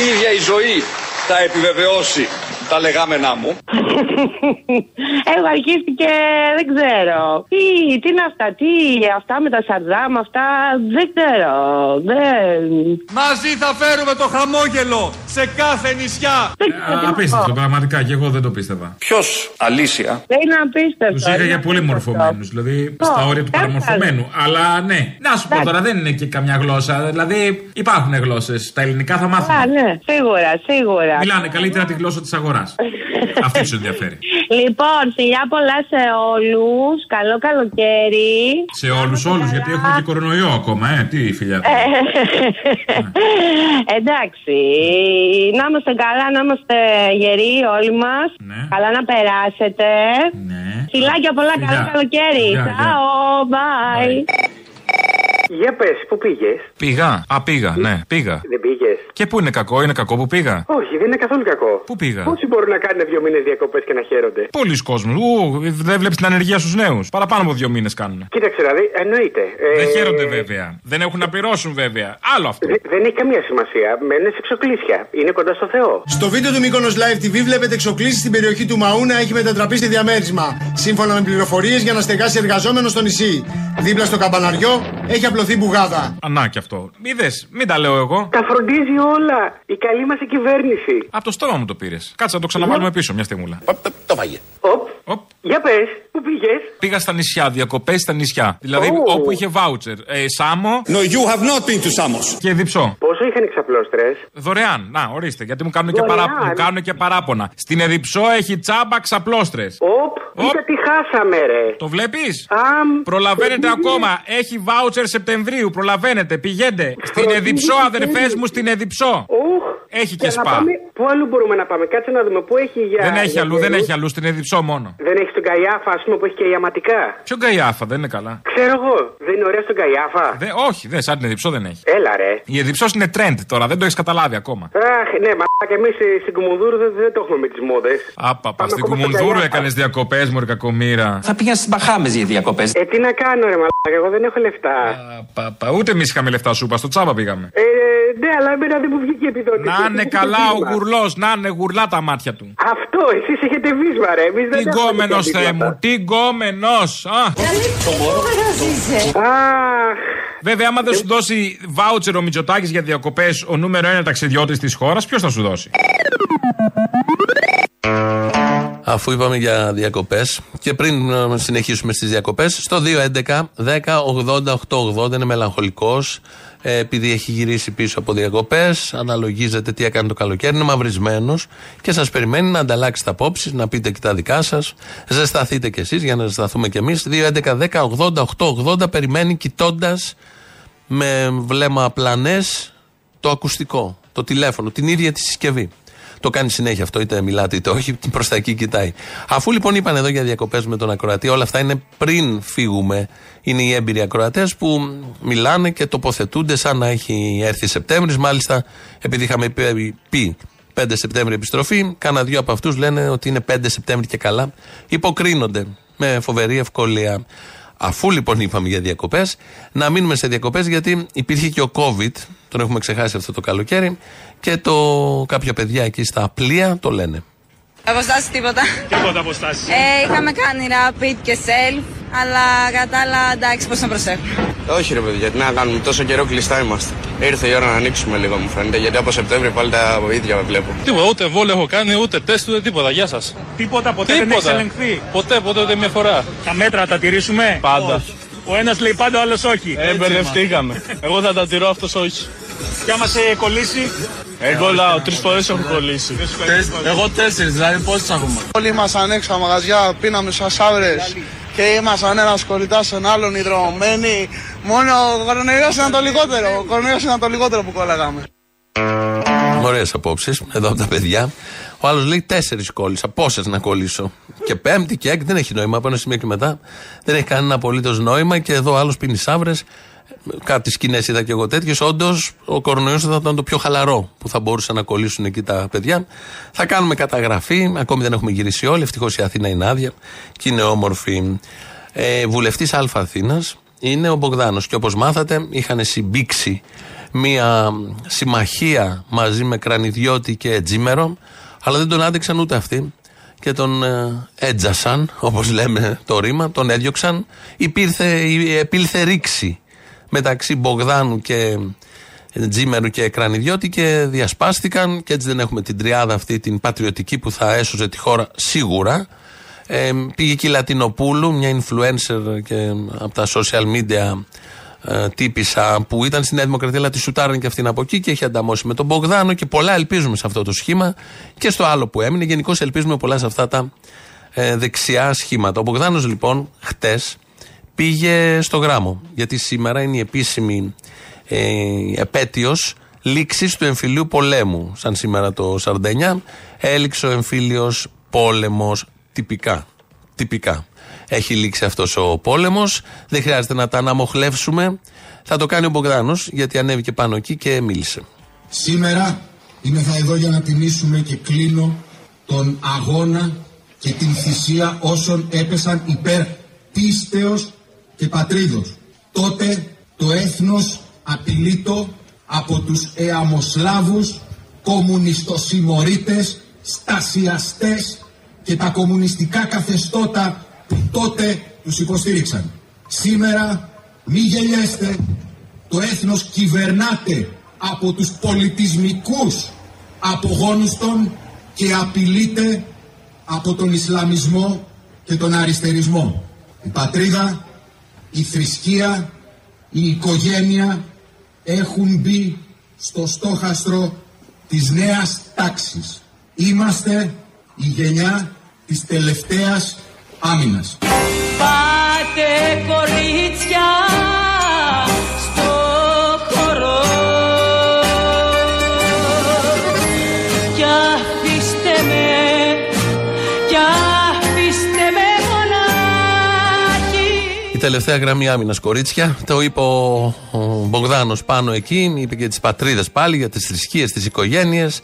η ίδια η ζωή θα επιβεβαιώσει τα λεγάμενά μου. Έχω αρχίσει και δεν ξέρω. Τι, τι είναι αυτά, τι αυτά με τα σαρδάμ, αυτά δεν ξέρω. Δεν. Μαζί θα φέρουμε το χαμόγελο σε κάθε νησιά. Α, Απίστευτο, πραγματικά, και εγώ δεν το πίστευα. Ποιος αλήθεια. Δεν είναι απίστευτο. Τους είχα για πολύ μορφωμένους, δηλαδή στα όρια του παραμορφωμένου. Αλλά ναι, να σου πω τώρα, δεν είναι και καμιά γλώσσα. Δηλαδή υπάρχουν γλώσσες. Τα ελληνικά θα μάθουν. Α, ναι, σίγουρα, σίγουρα. Μιλάνε καλύτερα τη γλώσσα της αγοράς. Αυτή του ενδιαφέρει. Λοιπόν, φιλιά πολλά σε όλους. Καλό καλοκαίρι. Σε όλους, όλους, γιατί έχουμε και κορονοϊό ακόμα, ε. Τι φιλιά. Ε, Εντάξει. Να είμαστε καλά, να είμαστε γεροί όλοι μας. Καλά να περάσετε. Φιλάκια πολλά, καλό Φιλιά. καλοκαίρι. Γεια, γεια. Ciao, bye. Για πες, πού πήγες; Πήγα. Α, πήγα, ναι, πήγα. Δεν πήγες. Και πού είναι κακό, είναι κακό που πήγα; Όχι, δεν είναι καθόλου κακό. Πού πήγα; Πόσοι μπορούν να κάνουν δύο μήνες διακοπές και να χαίρονται; Πολλοί κόσμοι. Ου, δεν βλέπεις την ανεργία στους νέους. Παραπάνω από δύο μήνες κάνουν. Κοίταξε, δηλαδή, εννοείται. Ε, Δεν χαίρονται βέβαια. Δεν έχουν να πληρώσουν βέβαια. Άλλο αυτό. δε- δεν έχει καμία σημασία. Μένουν σε εξοκλήσια. Είναι κοντά στο Θεό. Στο βίντεο του Μήκονος Live TV βλέπετε εξοκλήσεις στην περιοχή του Μαούνα έχει μετατραπεί σε διαμέρισμα. Σύμφωνα με πληροφορίες για να στεγάσει εργαζόμενο στο νησί. Δίπλα στο καμπαναριό έχει απλωθεί μπουγάδα. Ανά και αυτό. Είδες, μην τα λέω εγώ. Τα φροντίζει όλα. Η καλή μας κυβέρνηση. Από το στόμα μου το πήρες. Κάτσε να το ξαναβάλουμε πίσω μια στιγμούλα. Το φάγε. Οπ. Για πες, πού πήγες; Πήγα στα νησιά, διακοπές στα νησιά. Δηλαδή Ω. όπου είχε βάουτσερ. Ε, Σάμο. No, you have not been to Samos. Και διψώ. Πόσο είχαν εξαπλώστρες; Δωρεάν. Να, ορίστε, γιατί μου κάνουν, και, Δωρεάν. παρά... μου κάνουν και παράπονα. Στην Εδιψό έχει τσάμπα ξαπλώστρες. Οπ, κοίτα τι χάσαμε, ρε. Το βλέπεις; Αμ. Προλαβαίνετε Ε, ακόμα. Έχει βάουτσερ Σεπτεμβρίου. Προλαβαίνετε. Πηγαίνετε. Στην Εδιψό, αδερφές μου, στην Εδιψό. Ουχ. Έχει και να σπα. πάμε- Πού αλλού μπορούμε να πάμε, κάτσε να δούμε πού έχει για. Δεν έχει για αλλού, δεν καιρούς. έχει αλλού. Στην Εδιψό μόνο. Δεν έχεις τον Καϊάφα, ας πούμε, που έχει και ιαματικά. Ποιο γκαϊάφα, δεν είναι καλά. Ξέρω εγώ, δεν είναι ωραία στον Καϊάφα; Δε, όχι, δεν σαν την Εδιψό δεν έχει. Έλα, ρε. Η Εδιψό είναι trend τώρα, δεν το έχεις καταλάβει ακόμα. Αχ, ναι, μα και εμείς στην Κουμουνδούρου δεν, δεν το έχουμε με τις μόδες. Άπαπα, στην Κουμουνδούρου έκανες διακοπές, Μωρή κακομήρα. Θα πήγα στις Μπαχάμες για διακοπές. Ε, τι να κάνω, ρε μαλάκα, εγώ δεν έχω λεφτά. Παπα, ούτε εμείς είχαμε λεφτά σου, είπα, στο τσάμπα πήγαμε. Ε, ναι, αλλά εμένα δεν μου βγήκε η επιδότηση. Να είναι καλά ο γουρλός, να είναι γουρλά τα μάτια του. Αυτό, εσείς έχετε βίσμα, ρε. Εμείς δεν Τι έχουμε γκόμενος, τέτοια Θεέ βίσματα. μου, τι γκόμενος. Αχ. Βέβαια, άμα δεν σου δώσει βάουτσερ ο Μητσοτάκης για διακοπές, ο νούμερο ένα ταξιδιώτης της χώρας, ποιος θα σου δώσει; Αφού είπαμε για διακοπές και πριν ε, συνεχίσουμε στις διακοπές, στο 2.11 10 80 880 είναι μελαγχολικός. Ε, επειδή έχει γυρίσει πίσω από διακοπές, αναλογίζεται τι έκανε το καλοκαίρι, είναι μαυρισμένος και σας περιμένει να ανταλλάξετε απόψεις, να πείτε και τα δικά σας. Ζεσταθείτε κι εσείς για να ζεσταθούμε κι εμείς. 2.11 10 80 880 περιμένει κοιτώντας με βλέμμα πλανέ το ακουστικό, το τηλέφωνο, την ίδια τη συσκευή. Το κάνει συνέχεια αυτό, είτε μιλάτε είτε όχι, προς τα εκεί κοιτάει. Αφού λοιπόν είπαν εδώ για διακοπές με τον ακροατή, όλα αυτά είναι πριν φύγουμε. Είναι οι έμπειροι ακροατές που μιλάνε και τοποθετούνται σαν να έχει έρθει Σεπτέμβρης. Μάλιστα, επειδή είχαμε πει- πει 5 Σεπτέμβρη επιστροφή, κάνα δύο από αυτούς λένε ότι είναι 5 Σεπτέμβρη και καλά. Υποκρίνονται με φοβερή ευκολία. Αφού λοιπόν είπαμε για διακοπές, να μείνουμε σε διακοπές γιατί υπήρχε και ο COVID, τον έχουμε ξεχάσει αυτό το καλοκαίρι, και το κάποια παιδιά εκεί στα πλοία το λένε. Αποστάσει τίποτα. Τίποτα αποστάσει. Ε, είχαμε κάνει rapid και self, αλλά κατά άλλα εντάξει, πώς να προσέχουμε. Όχι ρε παιδιά, τι να κάνουμε, τόσο καιρό κλειστά είμαστε. Ήρθε η ώρα να ανοίξουμε λίγο μου φαίνεται, γιατί από Σεπτέμβριο πάλι τα ίδια βλέπω. Τίποτα, ούτε βόλιο έχω κάνει, ούτε τεστ, ούτε τίποτα. Γεια σας. Τίποτα, ποτέ δεν έχει ελεγχθεί. Ποτέ, ποτέ, ούτε μια φορά. Τα μέτρα τα τηρήσουμε; Πάντα. Ο ένας λέει πάντα, ο άλλος όχι. Ε, μπερδευτήκαμε. Εγώ θα τα τηρώ, αυτός όχι. Κι άμα σε κολλήσει; Εγώ λάω, τρεις φορές έχω κολλήσει. Εγώ τέσσερις, δηλαδή πόσες έχουμε; Όλοι ήμασταν έξω στα μαγαζιά, πίναμε σασάβρε και ήμασταν ένας κολλητά στον άλλον υδρωμένοι. Μόνο ο κορονοϊός ήταν το λιγότερο. Ο κορονοϊός ήταν το λιγότερο που κόλλαγαμε. Ωραίες απόψεις εδώ από τα παιδιά. Ο άλλος λέει τέσσερις κόλλησα. Πόσες να κολλήσω. Και πέμπτη και έκτη δεν έχει νόημα. Από ένα σημείο και μετά δεν έχει κανένα απολύτως νόημα. Και εδώ άλλος πίνει σαύρες. Κάτι σκηνές είδα και εγώ τέτοιες. Όντως, ο κορονοϊός θα ήταν το πιο χαλαρό που θα μπορούσαν να κολλήσουν εκεί τα παιδιά. Θα κάνουμε καταγραφή. Ακόμη δεν έχουμε γυρίσει όλοι. Ευτυχώς η Αθήνα είναι άδεια και είναι όμορφη. Ε, Βουλευτής Α Αθήνας είναι ο Μπογδάνος. Και όπως μάθατε, είχαν συμπήξει μία συμμαχία μαζί με Κρανιδιώτη και Τζίμερο, αλλά δεν τον άντεξαν ούτε αυτοί και τον ε, έτζασαν, όπως λέμε το ρήμα, τον έδιωξαν. Υπήρθε, επήλθε ρήξη μεταξύ Μπογδάνου και Τζίμερου και Κρανιδιώτη και διασπάστηκαν και έτσι δεν έχουμε την τριάδα αυτή την πατριωτική που θα έσωζε τη χώρα σίγουρα. Ε, πήγε και η Λατινοπούλου, μια influencer και από τα social media ε, τύπησα που ήταν στη Νέα Δημοκρατία, αλλά τη σουτάραν και αυτήν από εκεί και έχει ανταμώσει με τον Μπογδάνο και πολλά ελπίζουμε σε αυτό το σχήμα και στο άλλο που έμεινε. Γενικώς ελπίζουμε πολλά σε αυτά τα ε, δεξιά σχήματα. Ο Μπογδάνος λοιπόν χτες πήγε στο γράμμο, γιατί σήμερα είναι η επίσημη ε, επέτειος λήξης του εμφυλίου πολέμου. Σαν σήμερα το 49, έληξε ο εμφύλιος πόλεμος τυπικά. Τυπικά. Έχει λήξει αυτός ο πόλεμος. Δεν χρειάζεται να τα αναμοχλεύσουμε. Θα το κάνει ο Μπογδάνος, γιατί ανέβηκε πάνω εκεί και μίλησε. Σήμερα είμαι θα εδώ για να τιμήσουμε και κλείνω τον αγώνα και την θυσία όσων έπεσαν υπέρ πίστεως και πατρίδος. Τότε το έθνος απειλείτο από τους εαμοσλάβους, κομμουνιστοσημωρίτες, στασιαστές και τα κομμουνιστικά καθεστώτα που τότε τους υποστήριξαν. Σήμερα μη γελιέστε, το έθνος κυβερνάται από τους πολιτισμικούς απογόνους των και απειλείται από τον Ισλαμισμό και τον αριστερισμό. Η πατρίδα, η θρησκεία, η οικογένεια έχουν μπει στο στόχαστρο της νέας τάξης. Είμαστε η γενιά της τελευταίας άμυνας. Πάτε κορίτσια στο χώρο Κι αφήστε με, τελευταία γραμμή άμυνας, κορίτσια. Το είπε ο, ο Μπογδάνος πάνω εκεί. Είπε και τις πατρίδες πάλι, για τις θρησκείες, τις οικογένειες.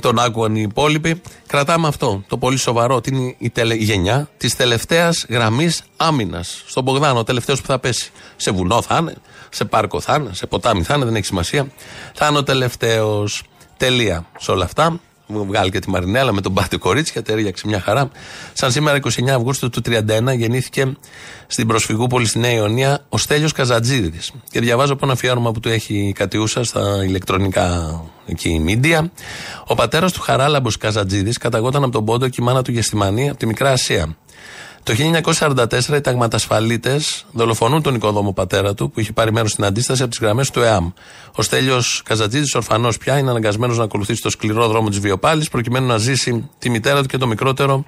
Τον άκουγαν οι υπόλοιποι. Κρατάμε αυτό το πολύ σοβαρό, ότι είναι η, τελε, η γενιά της τελευταίας γραμμής άμυνας. Στον Μπογδάνο, ο τελευταίος που θα πέσει. Σε βουνό θα είναι, σε πάρκο θα είναι, σε ποτάμι θα είναι, δεν έχει σημασία. Θα είναι ο τελευταίος. Τελεία σε όλα αυτά. Βγάλει και τη Μαρινέλα με τον Πάτη Κορίτσια, τέριαξε μια χαρά. Σαν σήμερα 29 Αυγούστου του 31 γεννήθηκε στην Προσφυγούπολη στη Νέα Ιωνία ο Στέλιος Καζατζίδης. Και διαβάζω από ένα αφιέρωμα που του έχει η Κατιούσα στα ηλεκτρονικά εκεί μίντια. Ο πατέρας του Χαράλαμπος Καζατζίδης καταγόταν από τον Πόντο και η μάνα του Γεστημανή από τη Μικρά Ασία. Το 1944 οι ταγματασφαλίτες δολοφονούν τον οικοδόμο πατέρα του που είχε πάρει μέρος στην αντίσταση από τις γραμμές του ΕΑΜ. Ο Στέλιος Καζατζίδη, ορφανός πια, είναι αναγκασμένος να ακολουθήσει το σκληρό δρόμο της βιοπάλης προκειμένου να ζήσει τη μητέρα του και το μικρότερο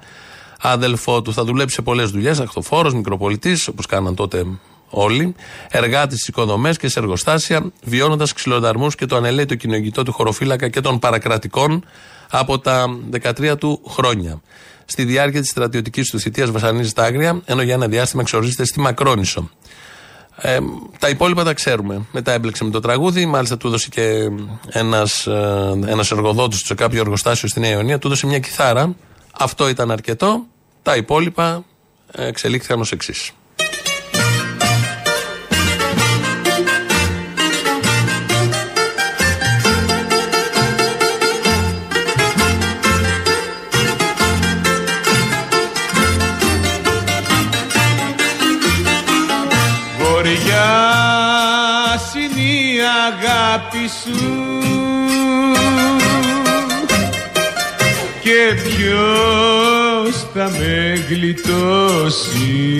αδελφό του. Θα δουλέψει σε πολλές δουλειές, ακτοφόρος, μικροπολιτής, όπως κάναν τότε όλοι, εργάτης στις οικοδομές και σε εργοστάσια, βιώνοντας ξυλοδαρμούς και το ανελαίτο κοινωνικό του χωροφύλακα και των παρακρατικών από τα 13 του χρόνια. Στη διάρκεια της στρατιωτικής του θητείας βασανίζει τα άγρια, ενώ για ένα διάστημα εξορίζεται στη Μακρόνισο. Ε, τα υπόλοιπα τα ξέρουμε. Μετά έμπλεξε με το τραγούδι. Μάλιστα του έδωσε και ένας ένας εργοδότης του σε κάποιο εργοστάσιο στη Νέα Ιωνία, του έδωσε μια κιθάρα. Αυτό ήταν αρκετό. Τα υπόλοιπα εξελίχθηκαν ως εξής. Πράσινη αγάπη σου και ποιος θα με γλιτώσει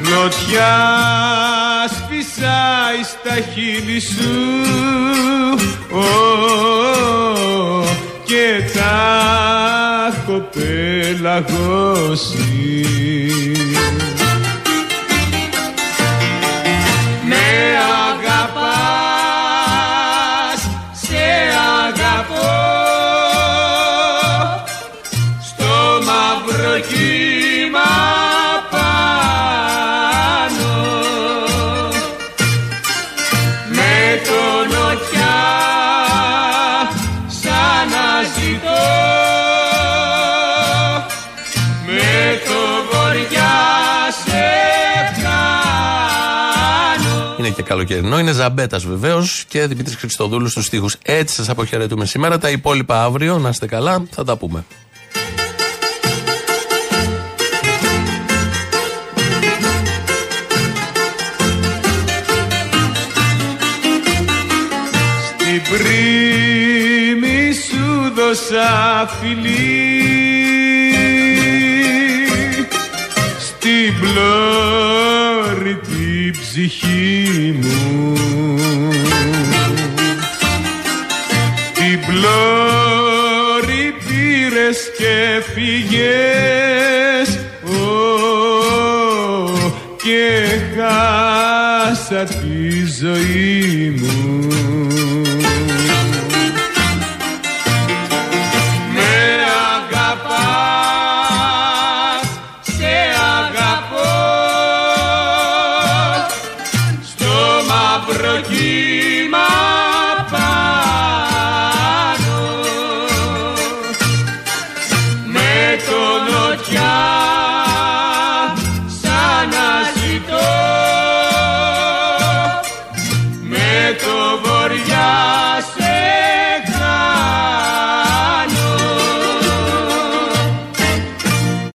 Νοτιά σφυσάει στα χείλη σου oh και τα έχω πελαγώσει Είναι και καλοκαιρινό, είναι ζαμπέτας βεβαίως και Δημήτρης Χριστοδούλου στους τοίχου. Έτσι σας αποχαιρετούμε σήμερα. Τα υπόλοιπα αύριο, να είστε καλά, θα τα πούμε. Στην πρίμη σου δώσα φιλί Στην πλώρη την ψυχή μου. Την πλώρη πήρες και φύγες Ω, και χάσα τη ζωή μου